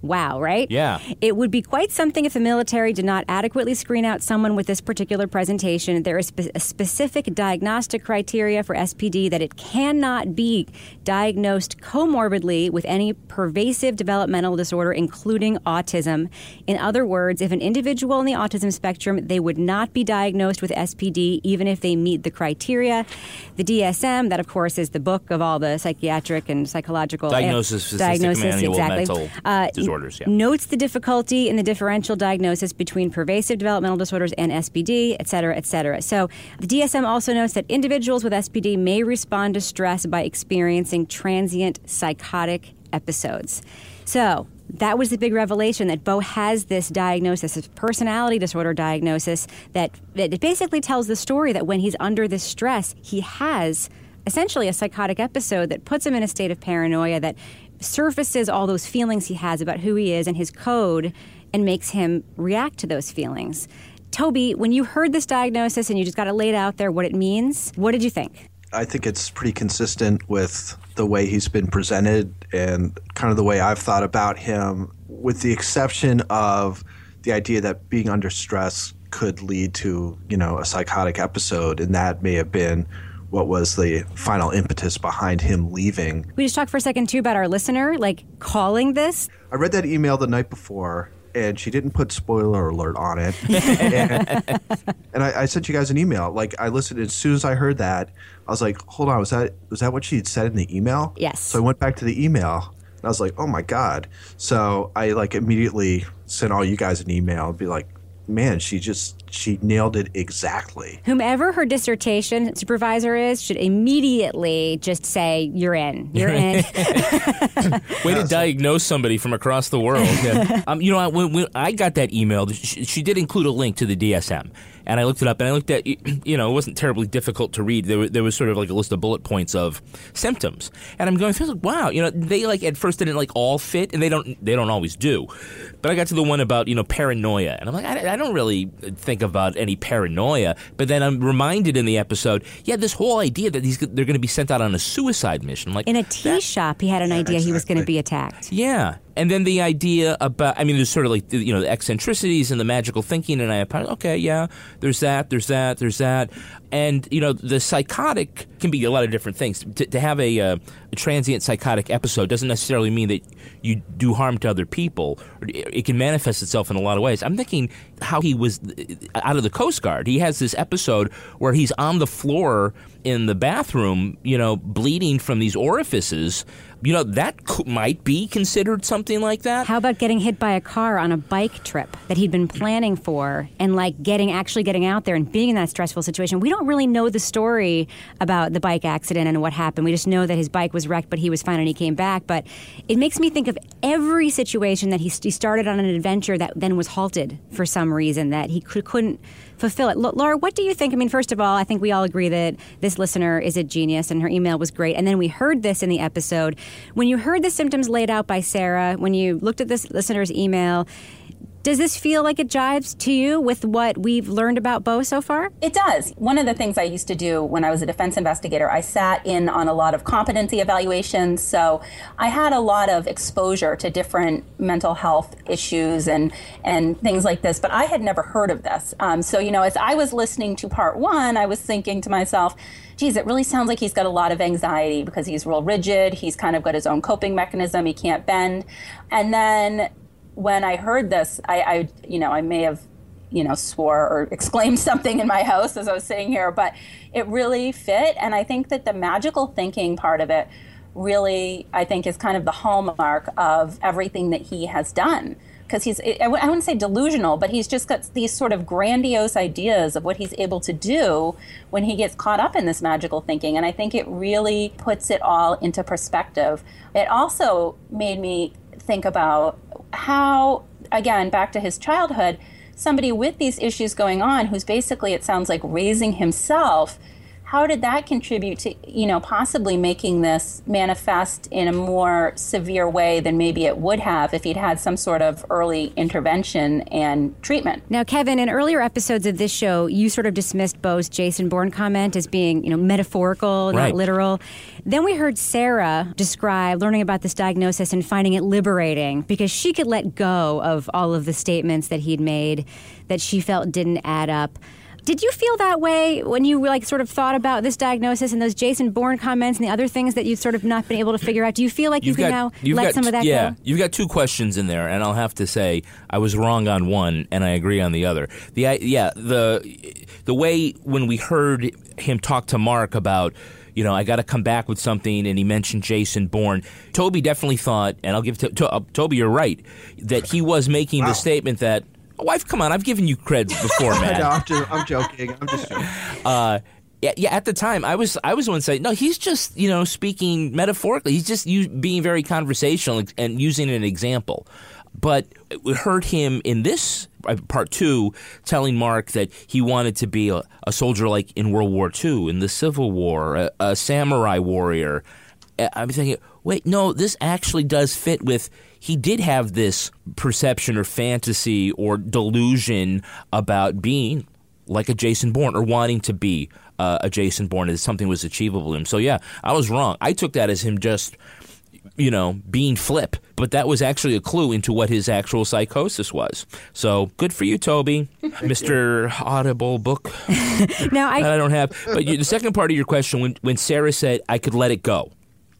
Wow, right? Yeah. It would be quite something if the military did not adequately screen out someone with this particular presentation. There is a specific diagnostic criteria for SPD that it cannot be diagnosed comorbidly with any pervasive developmental disorder, including autism. In other words, if an individual in the autism spectrum, they would not be diagnosed with SPD even if they meet the criteria. The DSM, that of course is the book of all the psychiatric and psychological diagnosis, diagnosis exactly. Uh, disorders. Yeah. Notes the difficulty in the differential diagnosis between pervasive developmental disorders and SPD, et cetera, et cetera. So the DSM also notes that individuals with SPD may respond to stress by experiencing transient psychotic episodes. So that was the big revelation that Bowe has this diagnosis, this personality disorder diagnosis, that, that basically tells the story that when he's under this stress, he has essentially a psychotic episode that puts him in a state of paranoia that surfaces all those feelings he has about who he is and his code and makes him react to those feelings. Toby, when you heard this diagnosis and you just got it laid out there what it means, what did you think? I think it's pretty consistent with the way he's been presented and kind of the way I've thought about him, with the exception of the idea that being under stress could lead to, you know, a psychotic episode, and that may have been what was the final impetus behind him leaving. We just talked for a second too about our listener, like calling this. I read that email the night before, and she didn't put spoiler alert on it. and, and I, I, sent you guys an email. Like I listened as soon as I heard that, I was like, "Hold on, was that was that what she had said in the email?" Yes. So I went back to the email. And I was like, "Oh my god!" So I like immediately sent all you guys an email and be like, man, she just she nailed it exactly. Whomever her dissertation supervisor is should immediately just say, "You're in. You're in." Way to diagnose somebody from across the world. Yeah. Um, you know, when, when, I got that email, she, she did include a link to the DSM and I looked it up, and I looked at, you know, it wasn't terribly difficult to read. There, there was sort of like a list of bullet points of symptoms, and I'm going through like, wow, you know, they like at first didn't like all fit, and they don't, they don't always do. But I got to the one about you know paranoia, and I'm like, I, I don't really think about any paranoia. But then I'm reminded in the episode, yeah, this whole idea that these they're going to be sent out on a suicide mission, like in a tea that, shop, he had an yeah, idea exactly. he was going to be attacked. Yeah, and then the idea about, I mean, there's sort of like, you know, the eccentricities and the magical thinking, and I, okay, yeah, there's that, there's that, there's that. And, you know, the psychotic can be a lot of different things. To, to have a, uh, a, transient psychotic episode doesn't necessarily mean that you do harm to other people. It can manifest itself in a lot of ways. I'm thinking how he was out of the Coast Guard. He has this episode where he's on the floor in the bathroom, you know, bleeding from these orifices you know, that could, might be considered something like that. How about getting hit by a car on a bike trip that he'd been planning for and like getting actually getting out there and being in that stressful situation? We don't really know the story about the bike accident and what happened. We just know that his bike was wrecked, but he was fine and he came back. But it makes me think of every situation that he, he started on an adventure that then was halted for some reason that he could, couldn't fulfill it. Laura, what do you think? I mean, first of all, I think we all agree that this listener is a genius and her email was great. And then we heard this in the episode. When you heard the symptoms laid out by Sarah, when you looked at this listener's email, does this feel like it jives to you with what we've learned about Bowe so far? It does. One of the things I used to do when I was a defense investigator, I sat in on a lot of competency evaluations. So I had a lot of exposure to different mental health issues and, and things like this, but I had never heard of this. Um, so, you know, as I was listening to part one, I was thinking to myself, geez, it really sounds like he's got a lot of anxiety because he's real rigid. He's kind of got his own coping mechanism. He can't bend. And then when I heard this, I, I, you know, I may have, you know, swore or exclaimed something in my house as I was sitting here, but it really fit. And I think that the magical thinking part of it really, I think, is kind of the hallmark of everything that he has done. Because he's, I wouldn't say delusional, but he's just got these sort of grandiose ideas of what he's able to do when he gets caught up in this magical thinking. And I think it really puts it all into perspective. It also made me think about how, again, back to his childhood, somebody with these issues going on who's basically, it sounds like, raising himself how did that contribute to you know possibly making this manifest in a more severe way than maybe it would have if he'd had some sort of early intervention and treatment? Now kevin in earlier episodes of this show you sort of dismissed bowe's jason bourne comment as being you know metaphorical right. not literal. Then we heard sarah describe learning about this diagnosis and finding it liberating because she could let go of all of the statements that he'd made that she felt didn't add up did you feel that way when you like sort of thought about this diagnosis and those Jason Bourne comments and the other things that you've sort of not been able to figure out? Do you feel like you've you can got, now let got, some of that yeah, go? you've got two questions in there, and I'll have to say I was wrong on one and I agree on the other. The yeah the the way when we heard him talk to Mark about you know, I got to come back with something. And he mentioned Jason Bourne. Toby definitely thought, and I'll give to, to, uh, Toby, you're right, that he was making wow. the statement that Wife, come on, I've given you credit before, man. no, I'm, just, I'm joking. I'm just joking. Uh, yeah, yeah, at the time, I was I was the one saying, no, he's just you know speaking metaphorically. He's just being very conversational and using an example. But we heard him in this uh, part two telling Mark that he wanted to be a, a soldier like in World War II, in the Civil War, a, a samurai warrior. I'm thinking, wait, no, this actually does fit with he did have this perception or fantasy or delusion about being like a Jason Bourne or wanting to be uh, a Jason Bourne as something was achievable to him. So yeah, I was wrong. I took that as him just you know, being flip, but that was actually a clue into what his actual psychosis was. So good for you, Toby, Mister Audible book. now I, I don't have. But you, the second part of your question, when when Sarah said I could let it go,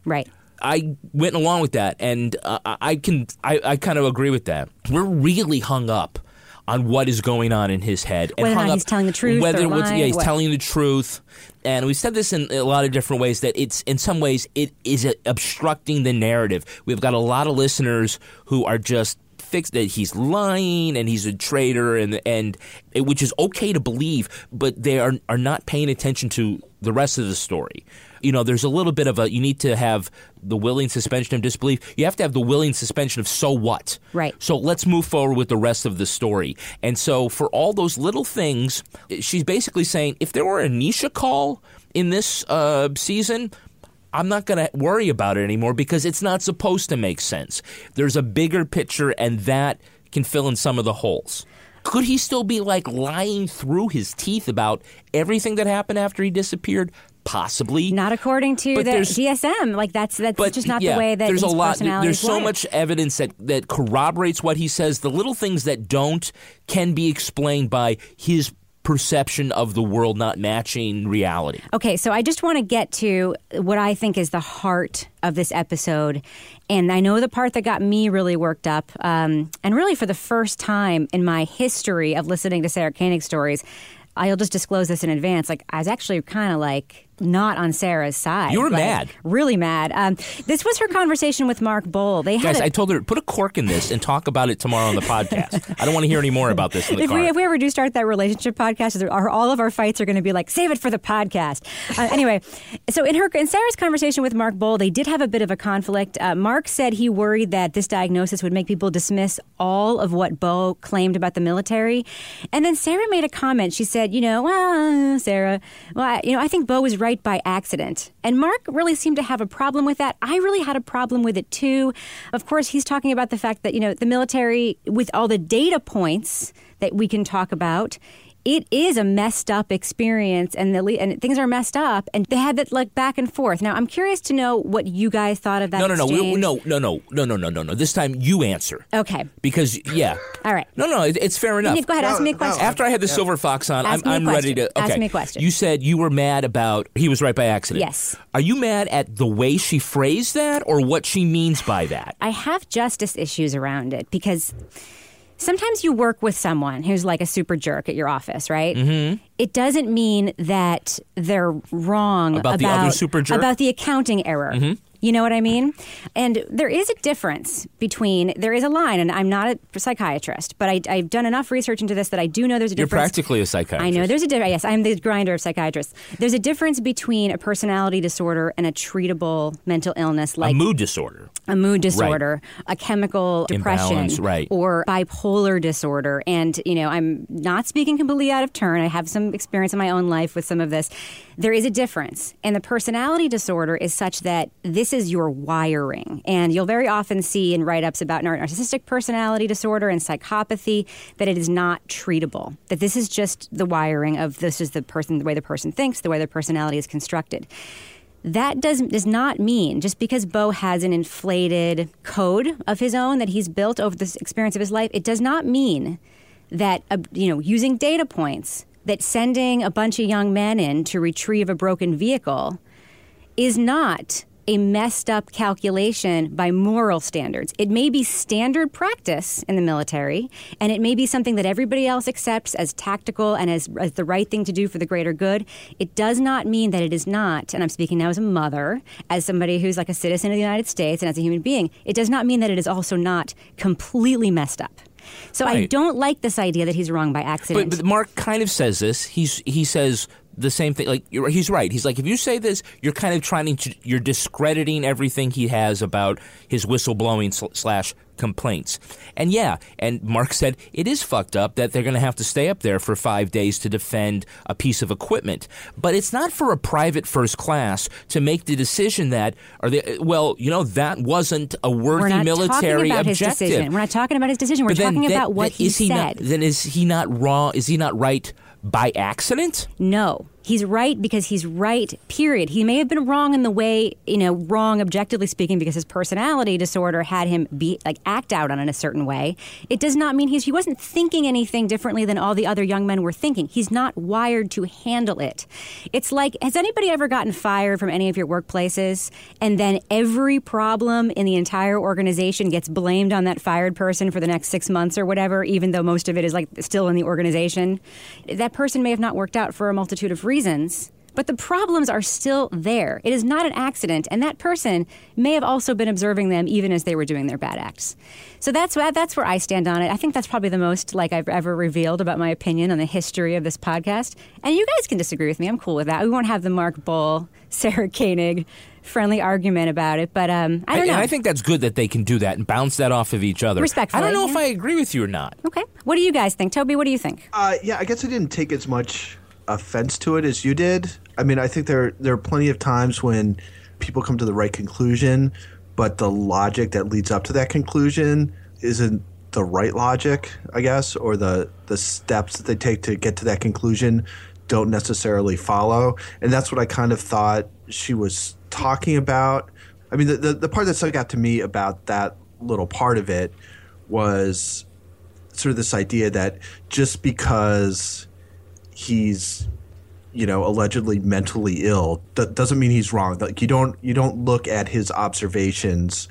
right? I went along with that, and uh, I can I, I kind of agree with that. We're really hung up on what is going on in his head, and whether he's telling the truth, whether lying, yeah, he's what? telling the truth. And we said this in a lot of different ways that it's in some ways it is obstructing the narrative. We've got a lot of listeners who are just fixed that he's lying and he's a traitor and and which is okay to believe, but they are are not paying attention to the rest of the story you know, there's a little bit of a you need to have the willing suspension of disbelief. You have to have the willing suspension of so what. Right. So let's move forward with the rest of the story. And so for all those little things, she's basically saying if there were a Nisha call in this uh, season, I'm not going to worry about it anymore because it's not supposed to make sense. There's a bigger picture, and that can fill in some of the holes. Could he still be like lying through his teeth about everything that happened after he disappeared? Possibly not according to the DSM. Like that's that's but, just not yeah, the way that there's a lot. There's so much evidence that that corroborates what he says. The little things that don't can be explained by his perception of the world not matching reality. Okay, so I just want to get to what I think is the heart of this episode. And I know the part that got me really worked up, um, and really for the first time in my history of listening to Sarah Koenig stories, I'll just disclose this in advance. Like, I was actually kind of like not on Sarah's side. You were like, mad. Really mad. Um, this was her conversation with Mark Boal. They Guys, had a, I told her, put a cork in this and talk about it tomorrow on the podcast. I don't want to hear any more about this if car. we, if we ever do start that relationship podcast, our, all of our fights are going to be like, save it for the podcast. Uh, anyway, so in her in Sarah's conversation with Mark Boal, they did have a bit of a conflict. Uh, Mark said he worried that this diagnosis would make people dismiss all of what Bowe claimed about the military. And then Sarah made a comment. She said, you know, well, Sarah, well, I, you know, I think Bo was right by accident. And Mark really seemed to have a problem with that. I really had a problem with it too. Of course, he's talking about the fact that, you know, the military, with all the data points that we can talk about, it is a messed up experience and the and things are messed up and they had that like back and forth. Now I'm curious to know what you guys thought of that. No, no, no, we, exchange. no, no, no, no, no, no, no, no. This time you answer. Okay. Because yeah. All right. No, no, it, it's fair enough. Go ahead, ask me a no. question. After I had the silver fox on, Ask I'm, me a I'm ready to. Okay. Ask me a question. You said you were mad about he was right by accident. Yes. Are you mad at the way she phrased that, or what she means by that? I have justice issues around it because sometimes you work with someone who's like a super jerk at your office, right? Mm-hmm. It doesn't mean that they're wrong About the other super jerk? about the accounting error. You know what I mean? And there is a difference between, there is a line, and I'm not a psychiatrist, but I, have done enough research into this that I do know there's a difference. You're practically a psychiatrist. I know there's a difference. Yes, I'm the grinder of psychiatrists. There's a difference between a personality disorder and a treatable mental illness like a mood disorder. A mood disorder, right. a chemical depression, Imbalance, right. or bipolar disorder. And, you know, I'm not speaking completely out of turn. I have some experience in my own life with some of this. There is a difference. And the personality disorder is such that this is your wiring. And you'll very often see in write ups about narcissistic personality disorder and psychopathy that it is not treatable, that this is just the wiring of this is the person, the way the person thinks, the way their personality is constructed that does does not mean just because Bowe has an inflated code of his own that he's built over the experience of his life, it does not mean that uh, you know using data points that sending a bunch of young men in to retrieve a broken vehicle is not a messed up calculation by moral standards. It may be standard practice in the military, and it may be something that everybody else accepts as tactical and as, as the right thing to do for the greater good. It does not mean that it is not, and I'm speaking now as a mother, as somebody who's like a citizen of the United States and as a human being, it does not mean that it is also not completely messed up. So right. I don't like this idea that he's wrong by accident. But, but Mark kind of says this. He's he says the same thing. Like he's right. He's like, if you say this, you're kind of trying to you're discrediting everything he has about his whistleblowing slash complaints. And yeah, and Mark said it is fucked up that they're going to have to stay up there for five days to defend a piece of equipment. But it's not for a private first class to make the decision that, are they, well, you know, that wasn't a worthy military objective. We're not talking about his decision. We're talking then, about what he, he said. Not, then is he not wrong? Is he not right by accident? No. He's right because he's right, period. He may have been wrong in the way, you know, wrong objectively speaking because his personality disorder had him be like act out on in a certain way. It does not mean he's he wasn't thinking anything differently than all the other young men were thinking. He's not wired to handle it. It's like has anybody ever gotten fired from any of your workplaces and then every problem in the entire organization gets blamed on that fired person for the next 6 months or whatever even though most of it is like still in the organization? That person may have not worked out for a multitude of reasons reasons, but the problems are still there. It is not an accident, and that person may have also been observing them even as they were doing their bad acts. So that's that's where I stand on it. I think that's probably the most like I've ever revealed about my opinion on the history of this podcast. And you guys can disagree with me. I'm cool with that. We won't have the Mark Boal, Sarah Koenig friendly argument about it, but um, I don't know. And I think that's good that they can do that and bounce that off of each other. Respectfully. I don't know yeah. if I agree with you or not. Okay. What do you guys think? Toby, what do you think? Uh, yeah, I guess I didn't take as much offense to it as you did. I mean, I think there there are plenty of times when people come to the right conclusion, but the logic that leads up to that conclusion isn't the right logic, I guess, or the the steps that they take to get to that conclusion don't necessarily follow. And that's what I kind of thought she was talking about. I mean, the, the, the part that stuck out to me about that little part of it was sort of this idea that just because he's you know allegedly mentally ill that doesn't mean he's wrong. Like you don't you don't look at his observations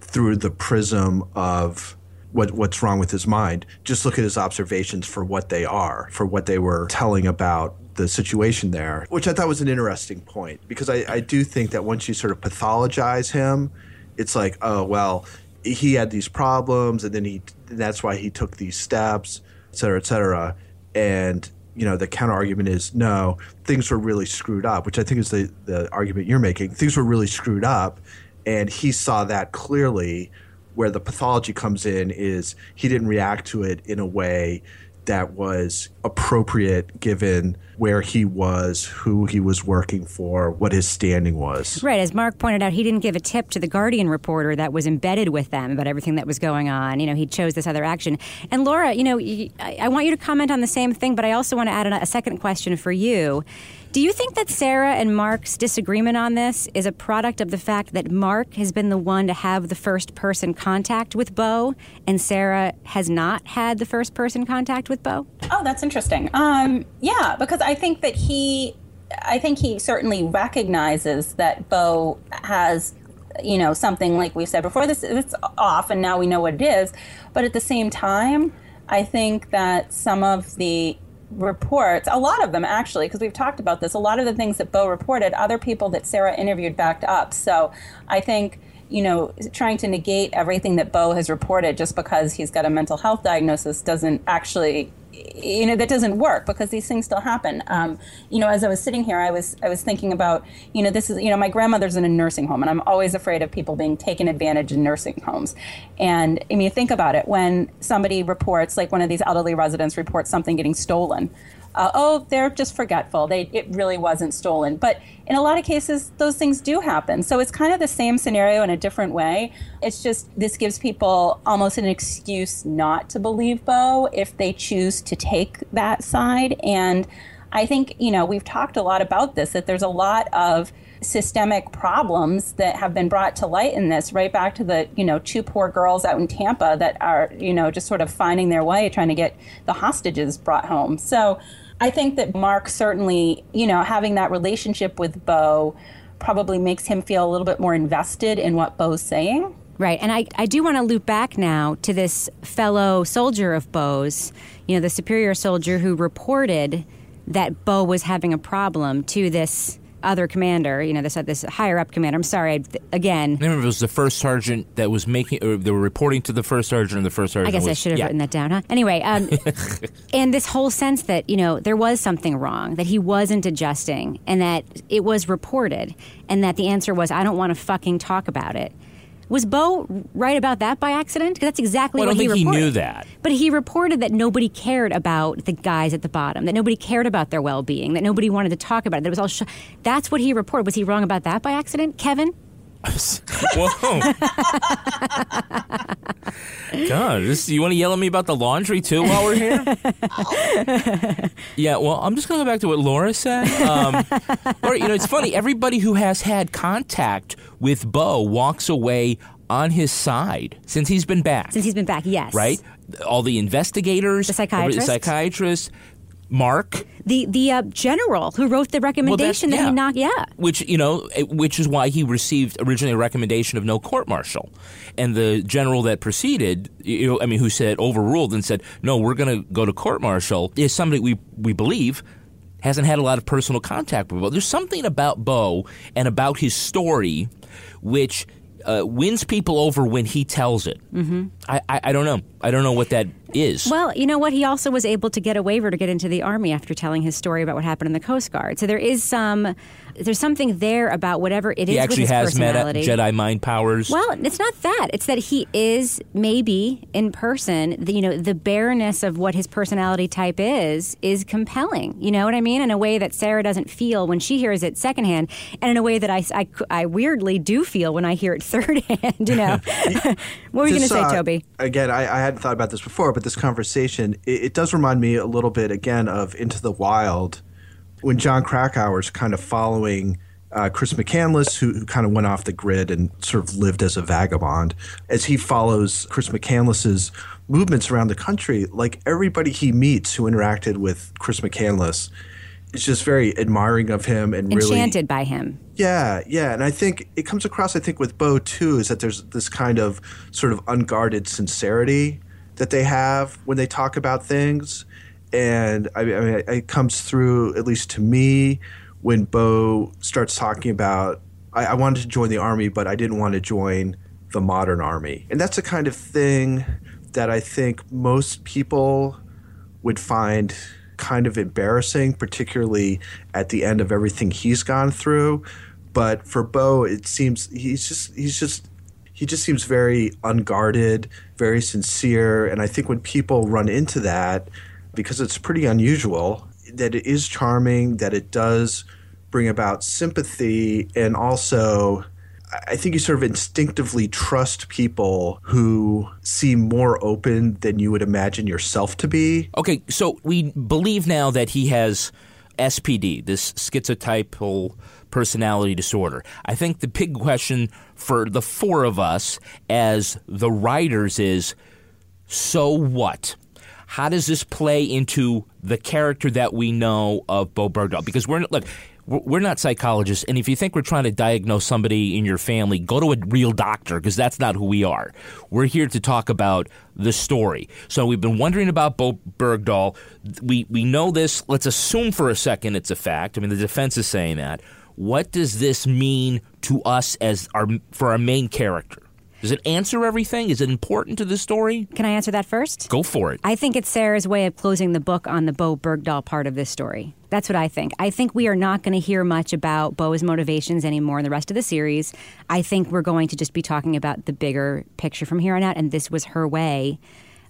through the prism of what what's wrong with his mind. Just look at his observations for what they are for what they were telling about the situation there which i thought was an interesting point because i, I do think that once you sort of pathologize him it's like oh well he had these problems and then he and that's why he took these steps et cetera et cetera. And you know, the counter argument is no, things were really screwed up, which I think is the, the argument you're making. Things were really screwed up. And he saw that clearly. Where the pathology comes in is he didn't react to it in a way that was appropriate given where he was, who he was working for, what his standing was. Right. As Mark pointed out, he didn't give a tip to the Guardian reporter that was embedded with them about everything that was going on. You know, he chose this other action. And Laura, you know, I want you to comment on the same thing, but I also want to add a second question for you. Do you think that Sarah and Mark's disagreement on this is a product of the fact that Mark has been the one to have the first person contact with Bowe and Sarah has not had the first person contact with Bowe? Oh, that's interesting. Um, yeah, because I think that he, I think he certainly recognizes that Bowe has you know something like we said before this it's off and now we know what it is but at the same time i think that some of the reports, a lot of them actually, because we've talked about this, a lot of the things that Bowe reported, other people that Sarah interviewed backed up. So I think you know, trying to negate everything that Bowe has reported just because he's got a mental health diagnosis doesn't actually you know that doesn't work because these things still happen. Um, you know as i was sitting here i was i was thinking about you know this is you know my grandmother's in a nursing home and i'm always afraid of people being taken advantage in nursing homes. And i mean think about it when somebody reports like one of these elderly residents reports something getting stolen uh, oh, they're just forgetful. They, it really wasn't stolen. But in a lot of cases, those things do happen. So it's kind of the same scenario in a different way. It's just this gives people almost an excuse not to believe Bowe if they choose to take that side. And I think, you know, we've talked a lot about this, that there's a lot of systemic problems that have been brought to light in this right back to the you know two poor girls out in tampa that are you know just sort of finding their way trying to get the hostages brought home so I think that Mark certainly, you know, having that relationship with Bowe probably makes him feel a little bit more invested in what Bowe's saying. Right. And I, I do want to loop back now to this fellow soldier of Bowe's, you know, the superior soldier who reported that Bowe was having a problem to this other commander, you know, this this higher up commander. I'm sorry, again. I remember it was the first sergeant that was making, or they were reporting to the first sergeant, and the first sergeant. I guess was, I should have yeah. written that down, huh? Anyway, um, and this whole sense that you know there was something wrong, that he wasn't adjusting, and that it was reported, and that the answer was, I don't want to fucking talk about it. Was Bowe right about that by accident? Because that's exactly well, what he reported. he knew that. But he reported that nobody cared about the guys at the bottom, that nobody cared about their well-being, that nobody wanted to talk about it. That was all. Sh- that's what he reported. Was he wrong about that by accident, Kevin? Whoa. God, this, you want to yell at me about the laundry too while we're here? yeah, well, I'm just going to go back to what Laura said. Um, Laura, you know, it's funny. Everybody who has had contact with Bowe walks away on his side since he's been back. Since he's been back, yes. Right? All the investigators, The psychiatrist. the psychiatrists, Mark, The the uh, general who wrote the recommendation that yeah. he knocked. Yeah. which you know, eh, which is why he received originally a recommendation of no court martial, and the general that preceded, you know, I mean, who said overruled and said no, we're going to go to court martial is somebody we we believe hasn't had a lot of personal contact with Bowe. There's something about Bowe and about his story which uh, wins people over when he tells it. Mm-hmm. I, I I don't know. I don't know what that is. Well, you know what? He also was able to get a waiver to get into the army after telling his story about what happened in the Coast Guard. So there is some, there's something there about whatever it is. he actually with his has meta. Jedi mind powers. Well, it's not that. It's that he is maybe in person. The, you know, the bareness of what his personality type is is compelling. You know what I mean? In a way that Sarah doesn't feel when she hears it secondhand, and in a way that I, I, I weirdly do feel when I hear it thirdhand. You know, what were you going to say, uh, Toby? Again, I, I hadn't thought about this before, but this conversation it, it does remind me a little bit again of Into the Wild, when Jon Krakauer's kind of following uh, Chris McCandless, who, who kind of went off the grid and sort of lived as a vagabond, as he follows Chris McCandless's movements around the country. Like everybody he meets who interacted with Chris McCandless is just very admiring of him and really Enchanted by him. yeah, yeah, and I think it comes across. I think with Bowe too is that there's this kind of sort of unguarded sincerity that they have when they talk about things, and I, I mean it comes through at least to me when Bowe starts talking about I, I wanted to join the army, but I didn't want to join the modern army, and that's the kind of thing that I think most people would find kind of embarrassing, particularly at the end of everything he's gone through. But for Bowe, it seems he's just he's just he just seems very unguarded, very sincere, and I think when people run into that, because it's pretty unusual, that it is charming, that it does bring about sympathy, and also I think you sort of instinctively trust people who seem more open than you would imagine yourself to be. Okay, so we believe now that he has SPD, this schizotypal personality disorder. I think the big question for the four of us as the writers is so what? How does this play into the character that we know of Bowe Bergdahl? Because we're look, we're not psychologists, and if you think we're trying to diagnose somebody in your family, go to a real doctor because that's not who we are. We're here to talk about the story. So we've been wondering about Bowe Bergdahl. We we know this. Let's assume for a second it's a fact. I mean, the defense is saying that. What does this mean to us as our for our main character? Does it answer everything? Is it important to the story? Can I answer that first? Go for it. I think it's Sarah's way of closing the book on the Bowe Bergdahl part of this story. That's what I think. I think we are not going to hear much about Bowe's motivations anymore in the rest of the series. I think we're going to just be talking about the bigger picture from here on out, and this was her way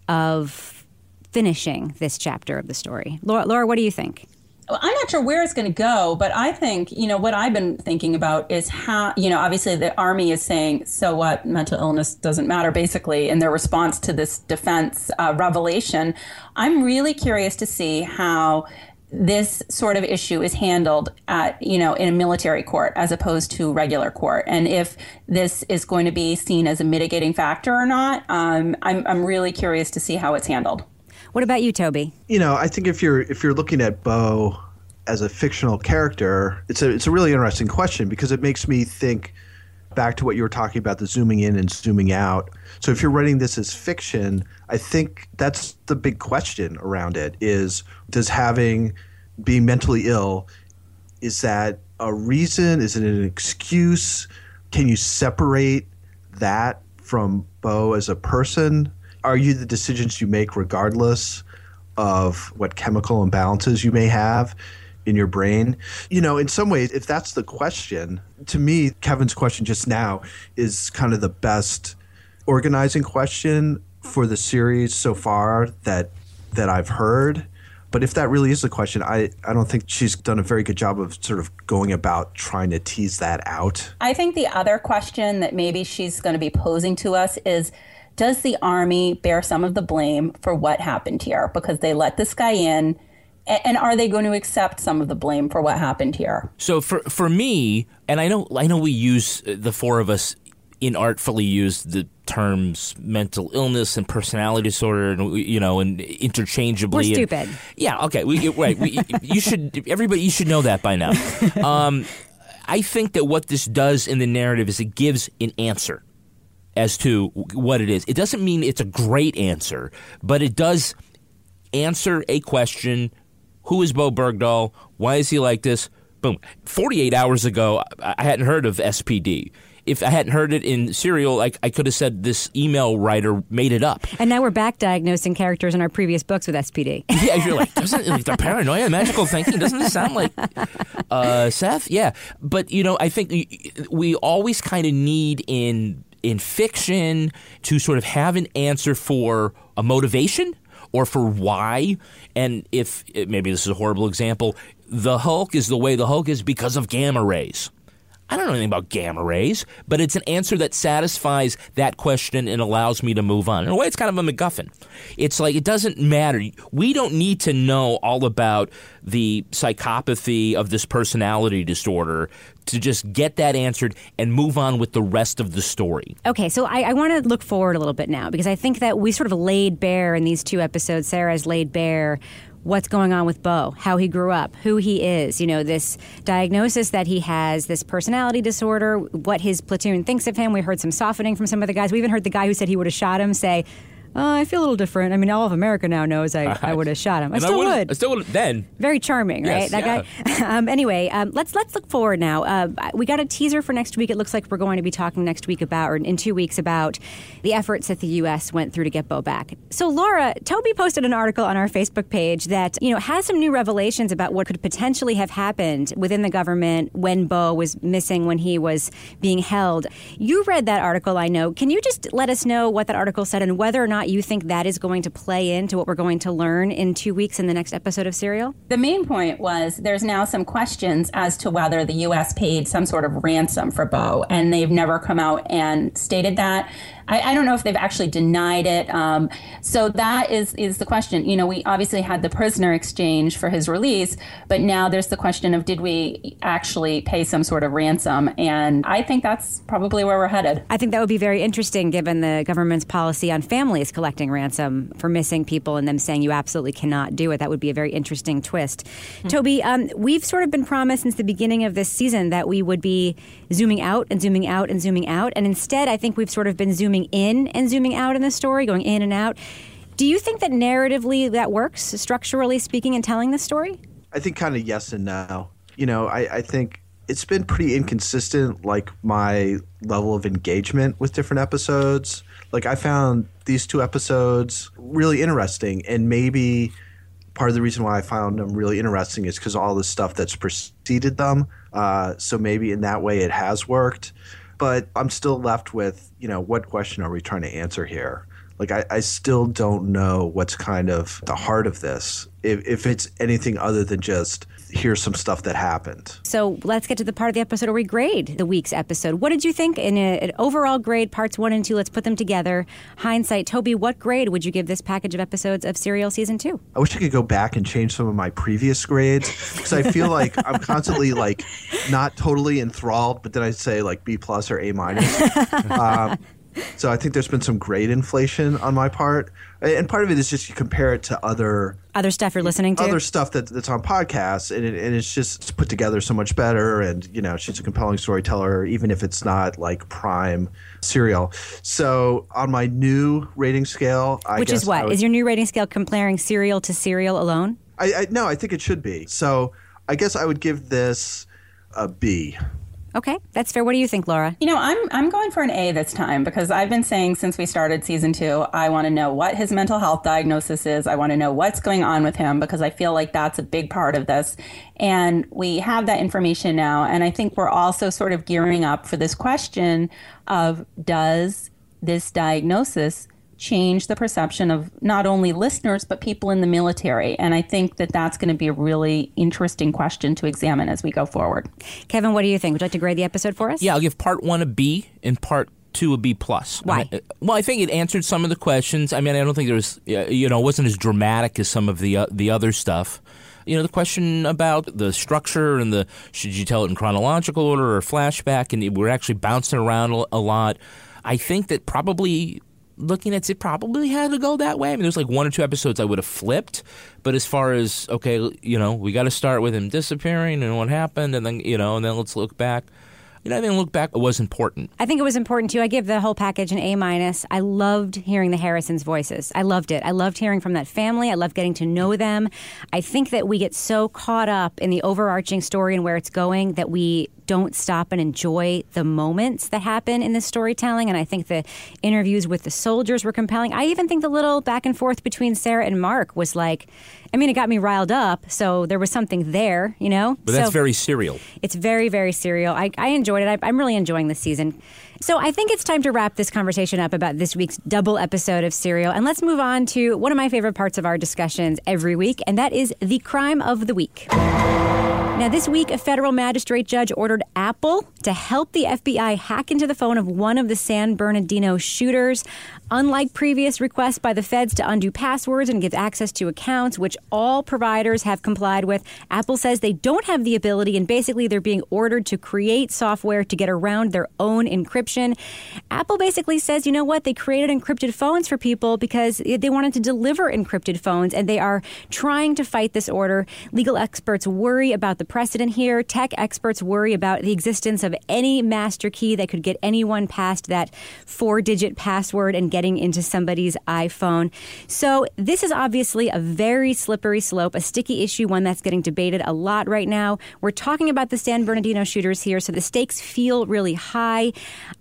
of finishing this chapter of the story. Laura, Laura what do you think? I'm not sure where it's going to go, but I think, you know, what I've been thinking about is how, you know, obviously the army is saying, so what, mental illness doesn't matter, basically, in their response to this defense uh, revelation. I'm really curious to see how this sort of issue is handled at you know in a military court as opposed to regular court and if this is going to be seen as a mitigating factor or not. Um, I'm, I'm really curious to see how it's handled what about you, Toby? You know, I think if you're if you're looking at Bowe as a fictional character, it's a it's a really interesting question because it makes me think back to what you were talking about the zooming in and zooming out. So if you're writing this as fiction, I think that's the big question around it is does having being mentally ill is that a reason? Is it an excuse? Can you separate that from Bowe as a person? Are you the decisions you make regardless of what chemical imbalances you may have in your brain? You know, in some ways, if that's the question, to me, Kevin's question just now is kind of the best organizing question for the series so far that that I've heard. But if that really is the question, I, I don't think she's done a very good job of sort of going about trying to tease that out. I think the other question that maybe she's going to be posing to us is does the army bear some of the blame for what happened here because they let this guy in? And are they going to accept some of the blame for what happened here? So for for me, and I know I know we use uh, the four of us inartfully use the terms mental illness and personality disorder and you know and interchangeably we're stupid and, yeah okay we, right we, you should everybody you should know that by now um, i think that what this does in the narrative is it gives an answer as to what it is. It doesn't mean it's a great answer, but it does answer a question who is Bowe Bergdahl? Why is he like this? Boom. 48 hours ago, I hadn't heard of SPD if I hadn't heard it in Serial, I, I could have said this email writer made it up. And now we're back diagnosing characters in our previous books with SPD. yeah, you're like, doesn't like the paranoia, magical thinking, doesn't it sound like uh, Seth? Yeah, but you know, I think we, we always kind of need in in fiction to sort of have an answer for a motivation or for why. And if maybe this is a horrible example, the Hulk is the way the Hulk is because of gamma rays. I don't know anything about gamma rays, but it's an answer that satisfies that question and allows me to move on. In a way, it's kind of a MacGuffin. It's like it doesn't matter. We don't need to know all about the psychopathy of this personality disorder to just get that answered and move on with the rest of the story. Okay, so I, I want to look forward a little bit now because I think that we sort of laid bare in these two episodes, Sarah has laid bare what's going on with Bowe, how he grew up, who he is, you know, this diagnosis that he has, this personality disorder, what his platoon thinks of him. We heard some softening from some of the guys. We even heard the guy who said he would have shot him say, oh, I feel a little different. I mean, all of America now knows I, I would have shot him. I still I would. I still would. Then very charming, yes, right? That yeah. guy. um, anyway, um, let's let's look forward now. Uh, we got a teaser for next week. It looks like we're going to be talking next week about, or in two weeks, about the efforts that the U.S. went through to get Bowe back. So, Lara, Toby posted an article on our Facebook page that you know has some new revelations about what could potentially have happened within the government when Bowe was missing, when he was being held. You read that article, I know. Can you just let us know what that article said and whether or not you think that is going to play into what we're going to learn in two weeks in the next episode of Serial? The main point was there's now some questions as to whether the U.S. paid some sort of ransom for Bowe, and they've never come out and stated that. I, I don't know if they've actually denied it. Um, so that is is the question. You know, we obviously had the prisoner exchange for his release, but now there's the question of did we actually pay some sort of ransom? And I think that's probably where we're headed. I think that would be very interesting given the government's policy on families collecting ransom for missing people and them saying you absolutely cannot do it. That would be a very interesting twist. Mm-hmm. Toby, um, we've sort of been promised since the beginning of this season that we would be zooming out and zooming out and zooming out. And instead, I think we've sort of been zooming in and zooming out in the story, going in and out. Do you think that narratively that works, structurally speaking, in telling the story? I think kind of yes and no. You know, I, I think it's been pretty inconsistent, like my level of engagement with different episodes. Like I found these two episodes really interesting, and maybe part of the reason why I found them really interesting is because all the stuff that's preceded them. Uh, so maybe in that way it has worked, but I'm still left with you know what question are we trying to answer here? like I, I still don't know what's kind of the heart of this if, if it's anything other than just here's some stuff that happened. So let's get to the part of the episode where we grade the week's episode. What did you think in a, an overall grade parts one and two? Let's put them together. Hindsight toby what grade would you give this package of episodes of serial season two? I wish i could go back and change some of my previous grades because i feel like i'm constantly like not totally enthralled but then i say like b plus or a minus. Um, so I think there's been some great inflation on my part, and part of it is just you compare it to other other stuff you're listening to, other stuff that, that's on podcasts, and, it, and it's just put together so much better. And you know, she's a compelling storyteller, even if it's not like prime serial. So on my new rating scale, I which is what would, is your new rating scale comparing serial to serial alone? I, I no, I think it should be. So I guess I would give this a B. Okay, that's fair. What do you think, Lara? You know, I'm I'm going for an A this time because I've been saying since we started season 2, I want to know what his mental health diagnosis is. I want to know what's going on with him because I feel like that's a big part of this. And we have that information now and I think we're also sort of gearing up for this question of does this diagnosis change the perception of not only listeners but people in the military. And i think that that's going to be a really interesting question to examine as we go forward. Kevin what do you think? Would you like to grade the episode for us? Yeah i'll give part one a b and part two a b plus. Why? I mean, well i think it answered some of the questions. I mean i don't think there was you know it wasn't as dramatic as some of the uh, the other stuff. You know the question about the structure and the should you tell it in chronological order or flashback and we're actually bouncing around a lot. I think that probably looking at it probably had to go that way. I mean, there's like one or two episodes I would have flipped, but as far as okay, you know, we got to start with him disappearing and what happened, and then you know, and then let's look back. You know, I think look back, it was important. I think it was important too. I give the whole package an A minus. I loved hearing the Harrisons' voices. I loved it. I loved hearing from that family. I loved getting to know them. I think that we get so caught up in the overarching story and where it's going that we don't stop and enjoy the moments that happen in the storytelling. And I think the interviews with the soldiers were compelling. I even think the little back and forth between Sarah and Mark was like, I mean, it got me riled up. So there was something there, you know? But that's very serial. It's very, very serial. I, I enjoyed it. I, I'm really enjoying this season. So I think it's time to wrap this conversation up about this week's double episode of Serial. And let's move on to one of my favorite parts of our discussions every week, and that is the crime of the week. Now, this week, a federal magistrate judge ordered Apple to help the FBI hack into the phone of one of the San Bernardino shooters. Unlike previous requests by the feds to undo passwords and give access to accounts, which all providers have complied with, Apple says they don't have the ability, and basically they're being ordered to create software to get around their own encryption. Apple basically says, you know what, they created encrypted phones for people because they wanted to deliver encrypted phones, and they are trying to fight this order. Legal experts worry about the precedent here. Tech experts worry about the existence of any master key that could get anyone past that four digit password and getting into somebody's iPhone. So, this is obviously a very slippery slope, a sticky issue, one that's getting debated a lot right now. We're talking about the San Bernardino shooters here, so the stakes feel really high.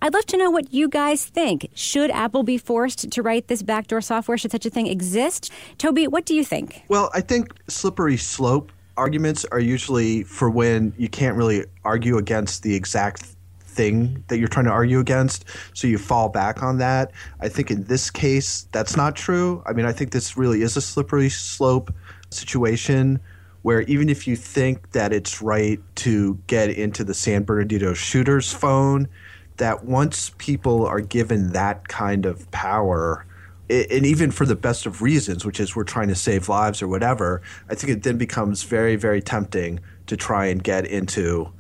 I'd love to know what you guys think. Should Apple be forced to write this backdoor software? Should such a thing exist? Toby, what do you think? Well, I think slippery slope arguments are usually for when you can't really argue against the exact thing that you're trying to argue against. So you fall back on that. I think in this case, that's not true. I mean, I think this really is a slippery slope situation where even if you think that it's right to get into the San Bernardino shooter's phone, that once people are given that kind of power, and even for the best of reasons, which is we're trying to save lives or whatever, I think it then becomes very, very tempting to try and get into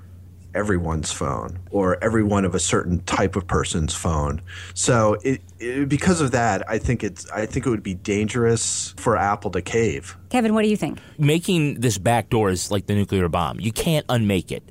everyone's phone or everyone of a certain type of person's phone. So it, it, because of that, I think it's I think it would be dangerous for Apple to cave. Kevin, what do you think? Making this backdoor is like the nuclear bomb. You can't unmake it.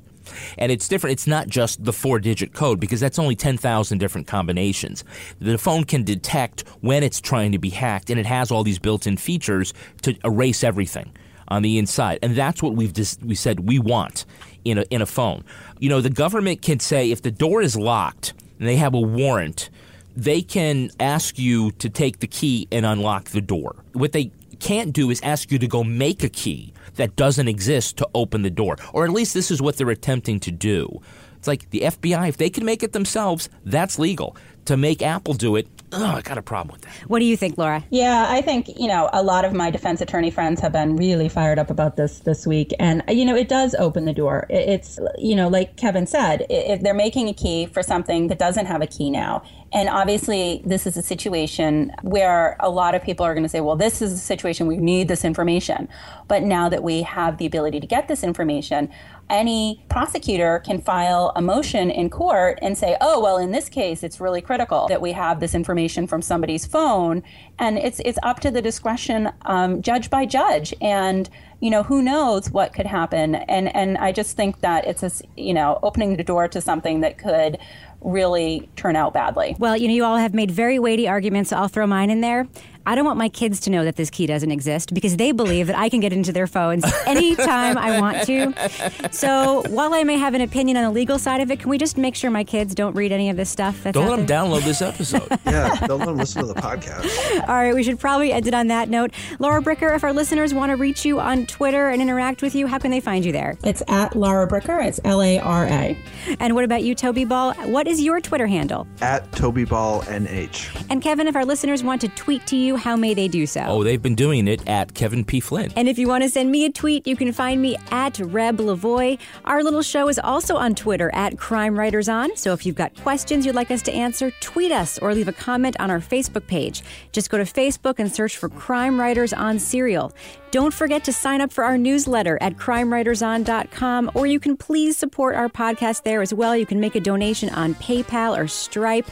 And it's different. It's not just the four digit code because that's only 10,000 different combinations. The phone can detect when it's trying to be hacked, and it has all these built in features to erase everything on the inside. And that's what we've dis- we said we want in a, in a phone. You know, the government can say if the door is locked and they have a warrant, they can ask you to take the key and unlock the door. What they can't do is ask you to go make a key that doesn't exist to open the door. Or at least this is what they're attempting to do. It's like the FBI, if they can make it themselves, that's legal. To make Apple do it, oh, I got a problem with that. What do you think, Lara? Yeah, I think you know a lot of my defense attorney friends have been really fired up about this this week, and you know it does open the door. It's you know like Kevin said, if they're making a key for something that doesn't have a key now, and obviously, this is a situation where a lot of people are going to say, well, this is a situation we need this information. But now that we have the ability to get this information, any prosecutor can file a motion in court and say, oh, well, in this case, it's really critical that we have this information from somebody's phone. And it's, it's up to the discretion, um, judge by judge. And you know who knows what could happen and and i just think that it's a you know opening the door to something that could really turn out badly. Well, you know, you all have made very weighty arguments. I'll throw mine in there. I don't want my kids to know that this key doesn't exist because they believe that I can get into their phones anytime I want to. So while I may have an opinion on the legal side of it, can we just make sure my kids don't read any of this stuff? That's don't let there? them download this episode. yeah, don't let them listen to the podcast. All right, we should probably end it on that note. Lara Bricker, if our listeners want to reach you on Twitter and interact with you, how can they find you there? It's at Lara Bricker. It's L A R A. And what about you, Toby Ball? What is your Twitter handle? At Toby Ball NH. And Kevin, if our listeners want to tweet to you, how may they do so? Oh, they've been doing it at Kevin P. Flynn. And if you want to send me a tweet, you can find me at Reb Lavoie. Our little show is also on Twitter at Crime Writers On. So if you've got questions you'd like us to answer, tweet us or leave a comment on our Facebook page. Just go to Facebook and search for Crime Writers on Serial. Don't forget to sign up for our newsletter at crimewriterson.com, or you can please support our podcast there as well. You can make a donation on PayPal or Stripe.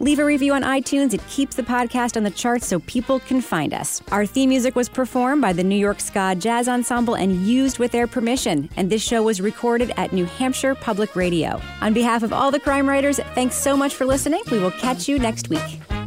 Leave a review on iTunes. It keeps the podcast on the charts so people can find us. Our theme music was performed by the New York Ska Jazz Ensemble and used with their permission. And this show was recorded at New Hampshire Public Radio. On behalf of all the crime writers, thanks so much for listening. We will catch you next week.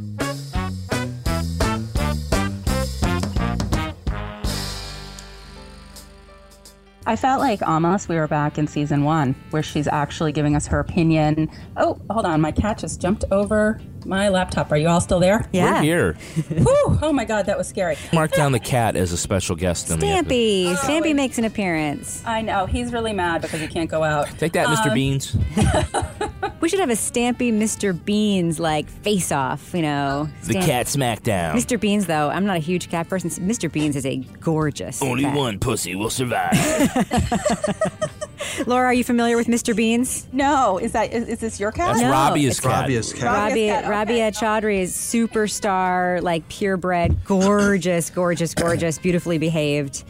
I felt like almost we were back in season one, where she's actually giving us her opinion. Oh, hold on, my cat just jumped over my laptop. Are you all still there? Yeah. We're here. Whew, oh my God, that was scary. Mark down the cat as a special guest. in the Stampy. episode. Stampy makes an appearance. I know he's really mad because he can't go out. Take that, Mr. Um, Beans. We should have a Stampy Mr. Beans like face off, you know. The Stamp- cat smackdown. Mr. Beans, though, I'm not a huge cat person. Mr. Beans is a gorgeous. Only cat. one pussy will survive. Lara, are you familiar with Mr. Beans? No, is that is, is this your cat? That's No, Robbie's it's cat. Robbie's cat. Rabia, cat, okay. Chaudry is superstar, like purebred, gorgeous, gorgeous, gorgeous, beautifully behaved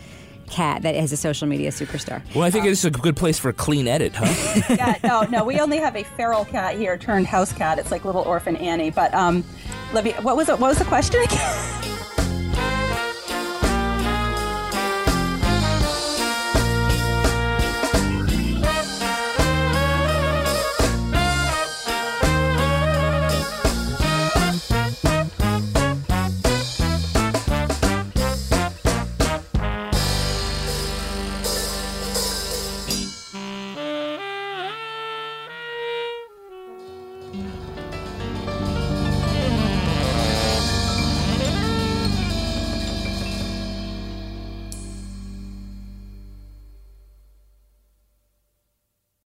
cat that is a social media superstar. Well, I think this is a good place for a clean edit, huh? Yeah, no, no. We only have a feral cat here turned house cat. It's like little orphan Annie. But um, Libby, what was it? What was the question again?